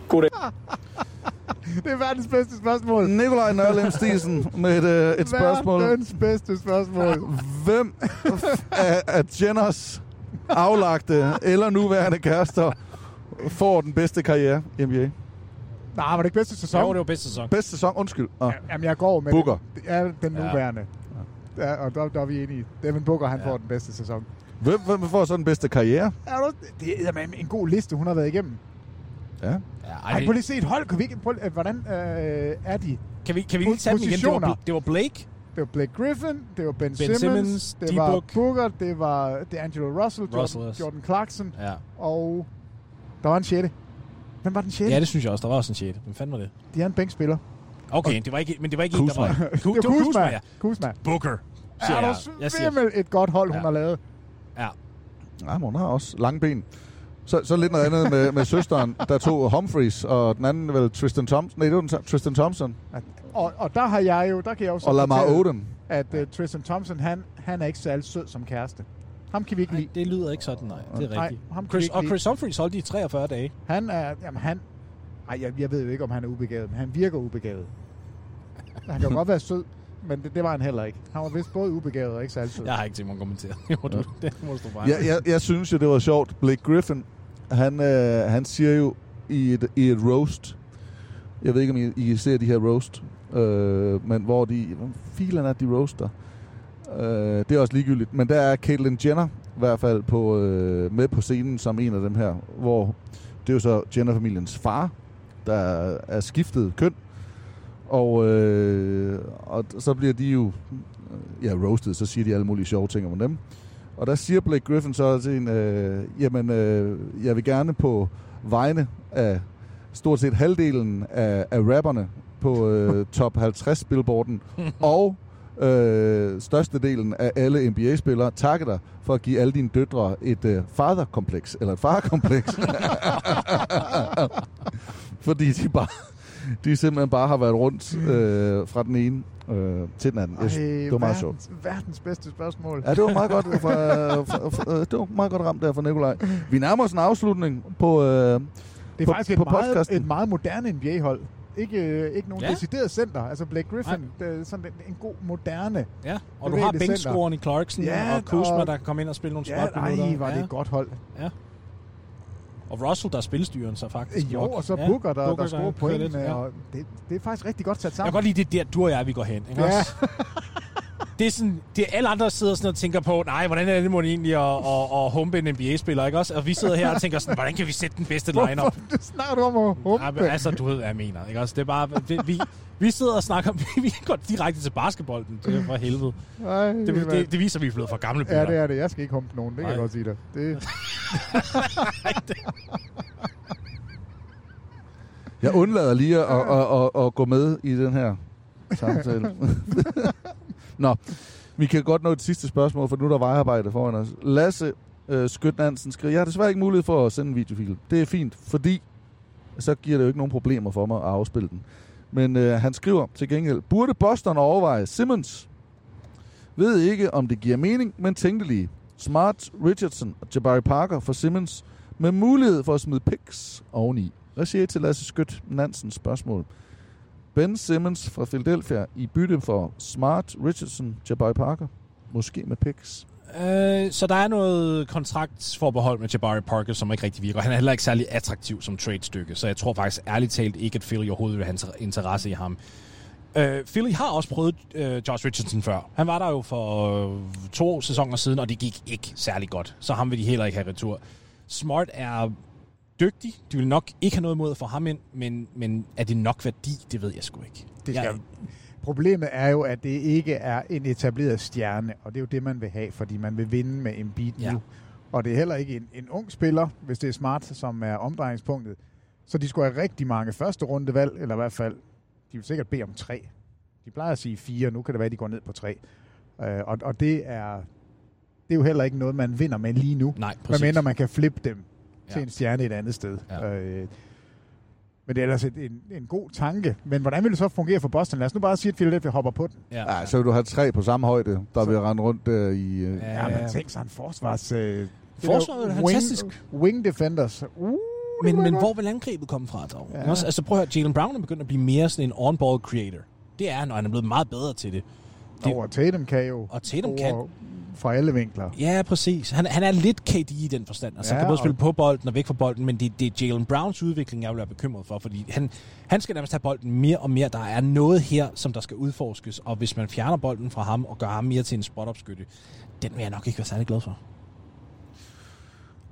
God dag. Det er verdens bedste spørgsmål. Nikolaj Nørlem Stisen med et, øh, et spørgsmål. Verdens bedste spørgsmål. Hvem af, af Jenners aflagte eller nuværende kærester får den bedste karriere i NBA? Nej, var det ikke bedste sæson? Jo, det var bedste sæson. Bedste sæson, undskyld. Ah. Jamen, jeg går med Booker. Det, det er den nuværende. Ja. og der, der er vi enige. Devin Booker, han ja. får den bedste sæson. Hvem, hvem får så den bedste karriere? Er du, det er en god liste, hun har været igennem. Ja. Ja, Ej, prøv lige at se et hold. Kan vi ikke, prøv, hvordan øh, er de? Kan vi, kan vi lige tage dem igen? Det var, det var Blake. Det var Blake Griffin, det var Ben, Ben Simmons, Simmons, det var D-Book. Booker, det var D'Angelo Russell, Russell Jordan. Jordan Clarkson, Ja. og der var en sjette. Hvem var den sjette? ja, det synes jeg også. Der var også en 6. Hvem fanden var det? De er en bænkspiller. Okay, det var ikke, men det var ikke en, der Kuzma. var... det var Kuzma. ja. Kuzma. Booker, siger Er jeg. Jeg siger, svimmel et godt hold, hun Ja. har lavet? ja. Ja, men hun har også lange ben. Så, så lidt noget andet med, med søsteren, der tog Humphreys, og den anden vel Tristan Thompson. Nej, det var den, Tristan Thompson. Og, og der har jeg jo, der kan jeg jo så Og Lamar fortælle, Odom. at uh, Tristan Thompson, han, han er ikke særlig sød som kæreste. Ham kan vi ikke lide. det lyder ikke sådan, nej. Det er Nej, rigtigt. ham Chris, og. Chris Humphries holdt i 43 dage. Han er, jamen han, ej, jeg, jeg ved jo ikke, om han er ubegavet, men han virker ubegavet. Han kan jo godt være sød, men det, det var han heller ikke. Han var vist både ubegavet og ikke særlig sød. Jeg har ikke tænkt mig at kommentere. Det må du, det må du bare. Jeg, jeg, jeg synes jo, det var sjovt. Blake Griffin, han, øh, han siger jo i et, i et roast, jeg ved ikke, om I, I ser de her roast, øh, men hvor de, filen er de roaster? Øh, det er også ligegyldigt, men der er Caitlyn Jenner i hvert fald på, øh, med på scenen som en af dem her, hvor det er jo så Jenner-familiens far, der er skiftet køn, og, øh, og så bliver de jo øh, ja, roasted, så siger de alle mulige sjove ting om dem. Og der siger Blake Griffin så til en, øh, jamen, øh, jeg vil gerne på vegne af stort set halvdelen af, af rapperne på øh, top 50 billboarden, og øh, størstedelen af alle NBA-spillere takke dig for at give alle dine døtre et øh, faderkompleks, eller et farkompleks. Fordi de bare de simpelthen bare har været rundt øh, fra den ene øh, til den anden. Synes, det var meget sjovt. verdens, bedste spørgsmål. Ja, det var meget godt, fra, fra, fra, det var meget godt ramt der fra Nikolaj. Vi nærmer os en afslutning på, øh, Det er på, faktisk på et meget, podcasten. et meget moderne NBA-hold. Ikke, øh, ikke nogen Ja. ja. decideret center. Altså Blake Griffin, det sådan en, en god moderne. Ja, og du har bænkscoren i Clarkson, Ja, og Kuzma, og- der kan komme ind og spille nogle Ja, spotminutter. ej, var det ja. et godt hold. Ja. Og Russell, der er spilstyren så faktisk. Jo, nok. og så Ja, Booker, der, Booker, der scorer lidt, ja. Og det, det er faktisk rigtig godt sat Jeg sammen. kan godt lide, det er der, du og jeg, vi går hen. Ikke Ja. også? det er sådan, det er alle andre der sidder sådan og tænker på, nej, hvordan er det må egentlig at, at, at humpe en NBA-spiller, ikke også? Og vi sidder her og tænker sådan, hvordan kan vi sætte den bedste line-up? Hvorfor snakker du om at humpe? Ja, altså, du ved, hvad jeg mener, ikke også? Det er bare, det, vi, vi sidder og snakker, vi går direkte til basketbolden, det er for helvede. Nej, det, det, det, det, viser, at vi er blevet for gamle Ja, det er det. Jeg skal ikke humpe nogen, det kan Nej. jeg godt sige dig. Det... Jeg undlader lige at, at, at, at, at gå med i den her samtale. Nå, vi kan godt nå et sidste spørgsmål, for nu er der vejarbejde foran os. Lasse øh, Skødt Nansen skriver, jeg har desværre ikke mulighed for at sende en videofil. Det er fint, fordi så giver det jo ikke nogen problemer for mig at afspille den. Men øh, han skriver til gengæld, burde Boston overveje Simmons? Ved ikke, om det giver mening, men tænkte lige. Smart, Richardson og Jabari Parker for Simmons med mulighed for at smide picks oveni. Hvad siger I til Lasse Skødt Nansens spørgsmål? Ben Simmons fra Philadelphia i bytte for Smart, Richardson, Jabari Parker. Måske med picks. Øh, så der er noget kontraktforbehold med Jabari Parker, som ikke rigtig virker. Han er heller ikke særlig attraktiv som trade-stykke, så jeg tror faktisk ærligt talt ikke, at Philly overhovedet vil have interesse i ham. Øh, Philly har også prøvet øh, Josh Richardson før. Han var der jo for øh, to sæsoner siden, og det gik ikke særlig godt. Så ham vil de heller ikke have retur. Smart er dygtig. De vil nok ikke have noget imod at få ham ind, men, men er det nok værdi? Det ved jeg sgu ikke. Det skal, jeg, Problemet er jo, at det ikke er en etableret stjerne, og det er jo det, man vil have, fordi man vil vinde med Embiid Ja. nu. Og det er heller ikke en, en ung spiller, hvis det er smart, som er omdrejningspunktet. Så de skulle have rigtig mange første rundevalg, eller i hvert fald, de vil sikkert bede om tre. De plejer at sige fire, nu kan det være, at de går ned på tre. Øh, og, og det er, det er jo heller ikke noget, man vinder med lige nu. Nej, præcis. Medmindre man kan flippe dem Ja. til en stjerne et andet sted. Ja. Øh, men det er ellers et, en, en god tanke. Men hvordan vil det så fungere for Boston? Lad os nu bare sige, at Philadelphia hopper på den. Ja. Ja, så vil du have tre på samme højde, der vil rende rundt der i... Øh, Ja, men tænk sig en forsvars... Øh, Forsvaret der er fantastisk. Wing, wing defenders. Uh, Men, men hvor vil angrebet komme fra, dog? Ja. Også, altså prøv at høre, Jalen Brown er begyndt at blive mere sådan en on-ball creator. Det er han, og han er blevet meget bedre til det. det Og Tatum kan jo og Tatum kan. Fra alle vinkler. Ja, præcis. Han, han er lidt KD i den forstand. Altså, Ja, han kan både spille på bolden og væk fra bolden, men det, det er Jalen Browns udvikling, jeg vil være bekymret for, fordi han, han skal nærmest have bolden mere og mere. Der er noget her, som der skal udforskes, og hvis man fjerner bolden fra ham og gør ham mere til en spot-up-skytte, den vil jeg nok ikke være særlig glad for.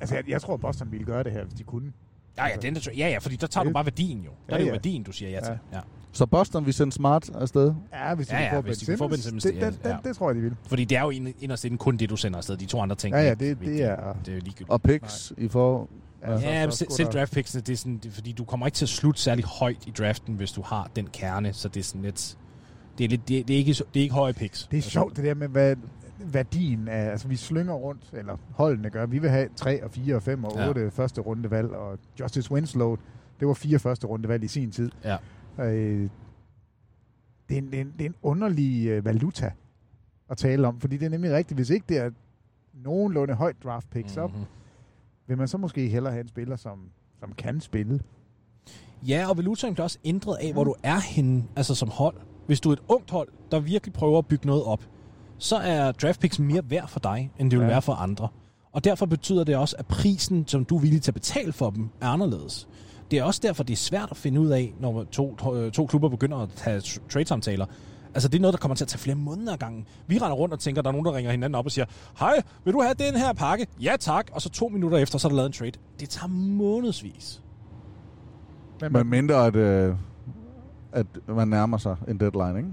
Altså, jeg, jeg tror, Boston ville gøre det her, hvis de kunne. Ja, ja, den, der, ja, ja, fordi der tager du bare værdien jo. Der er Ja, det jo ja. værdien, du siger ja til. Ja. Så Boston vil sende Smart afsted? Ja, hvis de Ja, ja, få hvis Ben de Ben Simmons, det, det- det, ja. det, tror jeg, de vil. Fordi det er jo ind- inderst inden kun det, du sender afsted. De to andre ting Ja, ja, det, det er... det er jo ligegyldigt. Og picks i for... Ja, så- Ja, så selv, draft picksene, det er sådan, det fordi du kommer ikke til at slutte særlig højt i draften, hvis du har den kerne, så det er sådan lidt, det er, lidt, det er, det er, ikke, det er ikke høje picks. Det er sjovt, det der med, hvad værdien af... Altså, vi slynger rundt, eller holdene gør. Vi vil have 3 og 4 og 5 og Ja. 8 første rundevalg, og Justice Winslow, det var fire første rundevalg i sin tid. Ja. Øh, det, er en, det, er en, det er en underlig øh, valuta at tale om, fordi det er nemlig rigtigt, hvis ikke det er nogenlunde højt draft pick, så Mhm. vil man så måske hellere have en spiller, som, som kan spille. Ja, og valutaen bliver også ændret af, hvor du er henne, altså som hold. Hvis du er et ungt hold, der virkelig prøver at bygge noget op, så er draft picks mere værd for dig, end det vil Ja. være for andre. Og derfor betyder det også, at prisen, som du er villig til at betale for dem, er anderledes. Det er også derfor, det er svært at finde ud af, når to, to, to klubber begynder at tage tr- trade-samtaler. Altså, det er noget, der kommer til at tage flere måneder ad gangen. Vi render rundt og tænker, der er nogen, der ringer hinanden op og siger, hej, vil du have den her pakke? Ja, tak. Og så to minutter efter, så er der lavet en trade. Det tager månedsvis. Men mindre, at, øh, at man nærmer sig en deadline, ikke?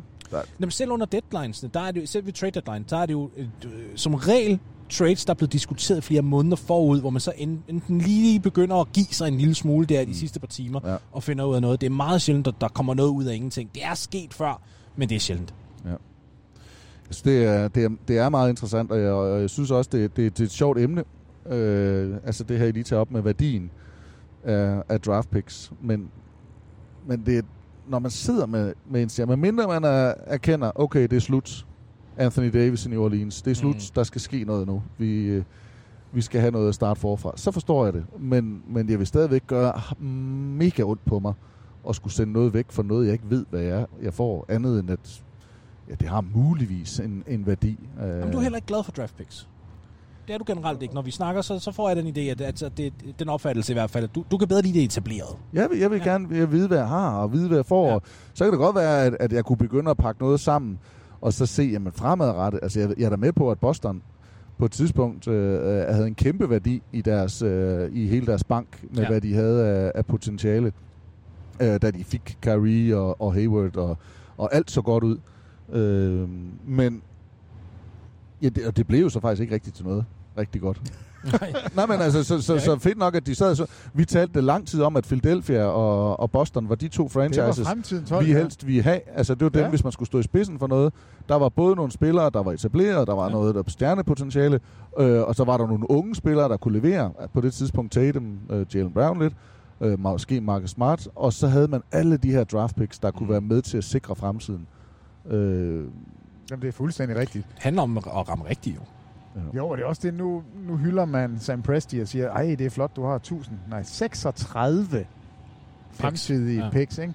Jamen selv under deadlines, der er det jo, selv ved trade deadline, der er det jo øh, som regel trades, der er blevet diskuteret flere måneder forud, hvor man så en- enten lige begynder at give sig en lille smule der i de sidste par timer, Ja. og finder ud af noget. Det er meget sjældent, at der kommer noget ud af ingenting. Det er sket før, men det er sjældent. Ja. Altså, det, er, det, er, det er meget interessant, og jeg, og jeg synes også, det, det, det er et sjovt emne. Øh, altså det her, I lige tager op med værdien af, af draft picks. Men, men det, er- når man sidder med, med en stjerne, mindre man er, erkender, okay, det er slut. Anthony Davis i New Orleans, det er slut, Mm. der skal ske noget nu. Vi, øh, vi skal have noget at starte forfra. Så forstår jeg det. Men, men jeg vil stadigvæk gøre mega ondt på mig at skulle sende noget væk for noget, jeg ikke ved, hvad jeg, jeg får, andet end at ja, det har muligvis en, en værdi. Jamen, du er heller ikke glad for draft picks. Det er du generelt ikke. Når vi snakker, så, så får jeg den idé, at, at, at det, den opfattelse i hvert fald, at du, du kan bedre lide det etableret. Jeg vil, jeg vil ja. gerne vide, hvad jeg har, og vide, hvad jeg får. Ja. Så kan det godt være, at, at jeg kunne begynde at pakke noget sammen, og så se, jamen fremadrettet, altså jeg, jeg er da med på, at Boston på et tidspunkt øh, havde en kæmpe værdi i deres øh, i hele deres bank med Ja. hvad de havde af, af potentiale, øh, da de fik Kyrie og, og Hayward og, og alt så godt ud. Øh, men ja, det, og det blev jo så faktisk ikke rigtigt til noget rigtig godt. Nej. Nej, men altså, så, så, så fedt nok, at de sad så... Vi talte det lang tid om, at Philadelphia og, og Boston var de to franchises, fremtidens hold, vi ja. helst ville have. Altså, det var dem, Ja. hvis man skulle stå i spidsen for noget. Der var både nogle spillere, der var etableret, der var noget der stjernepotentiale, øh, og så var der nogle unge spillere, der kunne levere. På det tidspunkt Tatum, øh, Jalen Brown lidt, øh, måske Marcus Smart, og så havde man alle de her draft picks, der kunne være med til at sikre fremtiden. Øh, Jamen, det er fuldstændig rigtigt. handler om at ramme rigtigt jo. Jo, og det er også det, nu, nu hylder man Sam Presti og siger, ej, det er flot, du har 1000, nej, 36 fremtidige Ja. ja. picks, ikke?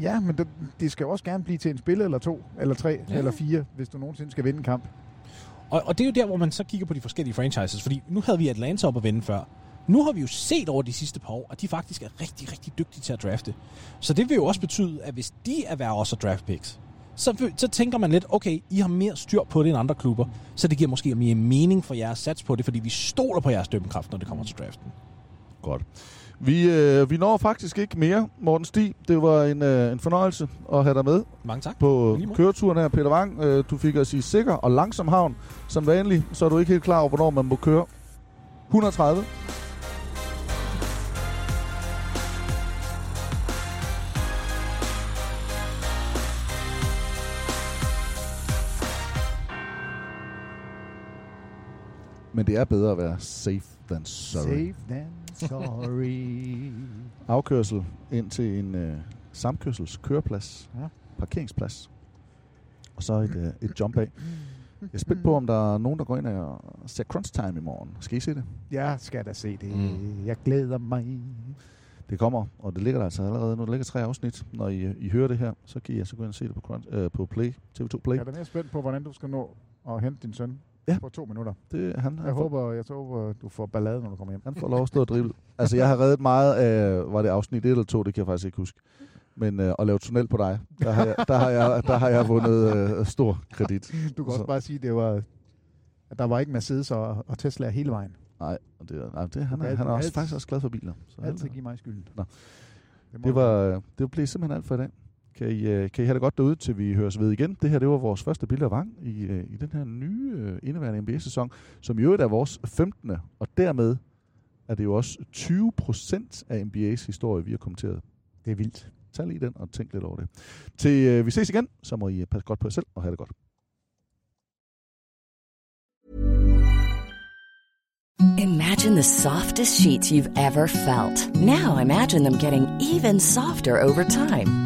Ja, men det, det skal jo også gerne blive til en spil eller to, eller tre, Ja. ja. eller fire, hvis du nogensinde skal vinde en kamp. Og, og det er jo der, hvor man så kigger på de forskellige franchises, fordi nu havde vi Atlanta op at vende før. Nu har vi jo set over de sidste par år, at de faktisk er rigtig, rigtig dygtige til at drafte. Så det vil jo også betyde, at hvis de er værd også at draft picks, så, så tænker man lidt, okay, I har mere styr på det end andre klubber, så det giver måske mere mening for jer at satse på det, fordi vi stoler på jeres dømmekraft, når det kommer til draften. Godt. Vi, øh, vi når faktisk ikke mere, Morten Stig. Det var en, øh, en fornøjelse at have dig med Mange tak. på køreturen her, Peter Wang. Øh, du fik os i sikker og langsom havn. Som vanligt, så er du ikke helt klar over, hvornår man må køre. 130. Men det er bedre at være safe than sorry. Safe than sorry. afkørsel ind til en øh, samkørsels køreplads, Ja. parkeringsplads, og så et, øh, et jump af. Jeg er spændt på, om der er nogen, der går ind og ser Crunch Time i morgen. Skal I se det? Jeg skal da se det. Mm. Mm. Jeg glæder mig. Det kommer, og det ligger der altså allerede nu. Der ligger tre afsnit. Når I, I hører det her, så kan I altså gå ind og se det på, Crunch, øh, på Play, TV2 Play. Jeg er da mere spændt på, hvordan du skal nå at hente din søn Ja. på to minutter. Det, han, Jeg får, håber, jeg håber, du får ballade, når du kommer hjem. han får lov at stå og drible. Altså, jeg har reddet meget af, var det afsnit 1 eller 2, det kan jeg faktisk ikke huske. Men øh, at lave tunnel på dig, der har jeg, der har jeg, der har jeg vundet øh, stor kredit. Du kan Så- også bare sige, det var, at der var ikke Mercedes og, og Tesla hele vejen. Nej, og det, nej det, han, er, han er også, faktisk også glad for biler. Så Altid give mig skylden. Nå. Det, det, var, det blev simpelthen alt for i dag. Kan I, øh, kan I have det godt derude, til vi høres ved igen. Det her det var vores første billede af Vang i, øh, i den her nye øh, indeværende NBA-sæson, som i øvrigt er vores 15. Og dermed er det jo også 20 procent af NBA's historie, vi har kommenteret. Det er vildt. Tag lige den og tænk lidt over det. Til øh, vi ses igen, så må I passe godt på jer selv og have det godt. Imagine the softest sheets you've ever felt. Now imagine them getting even softer over time.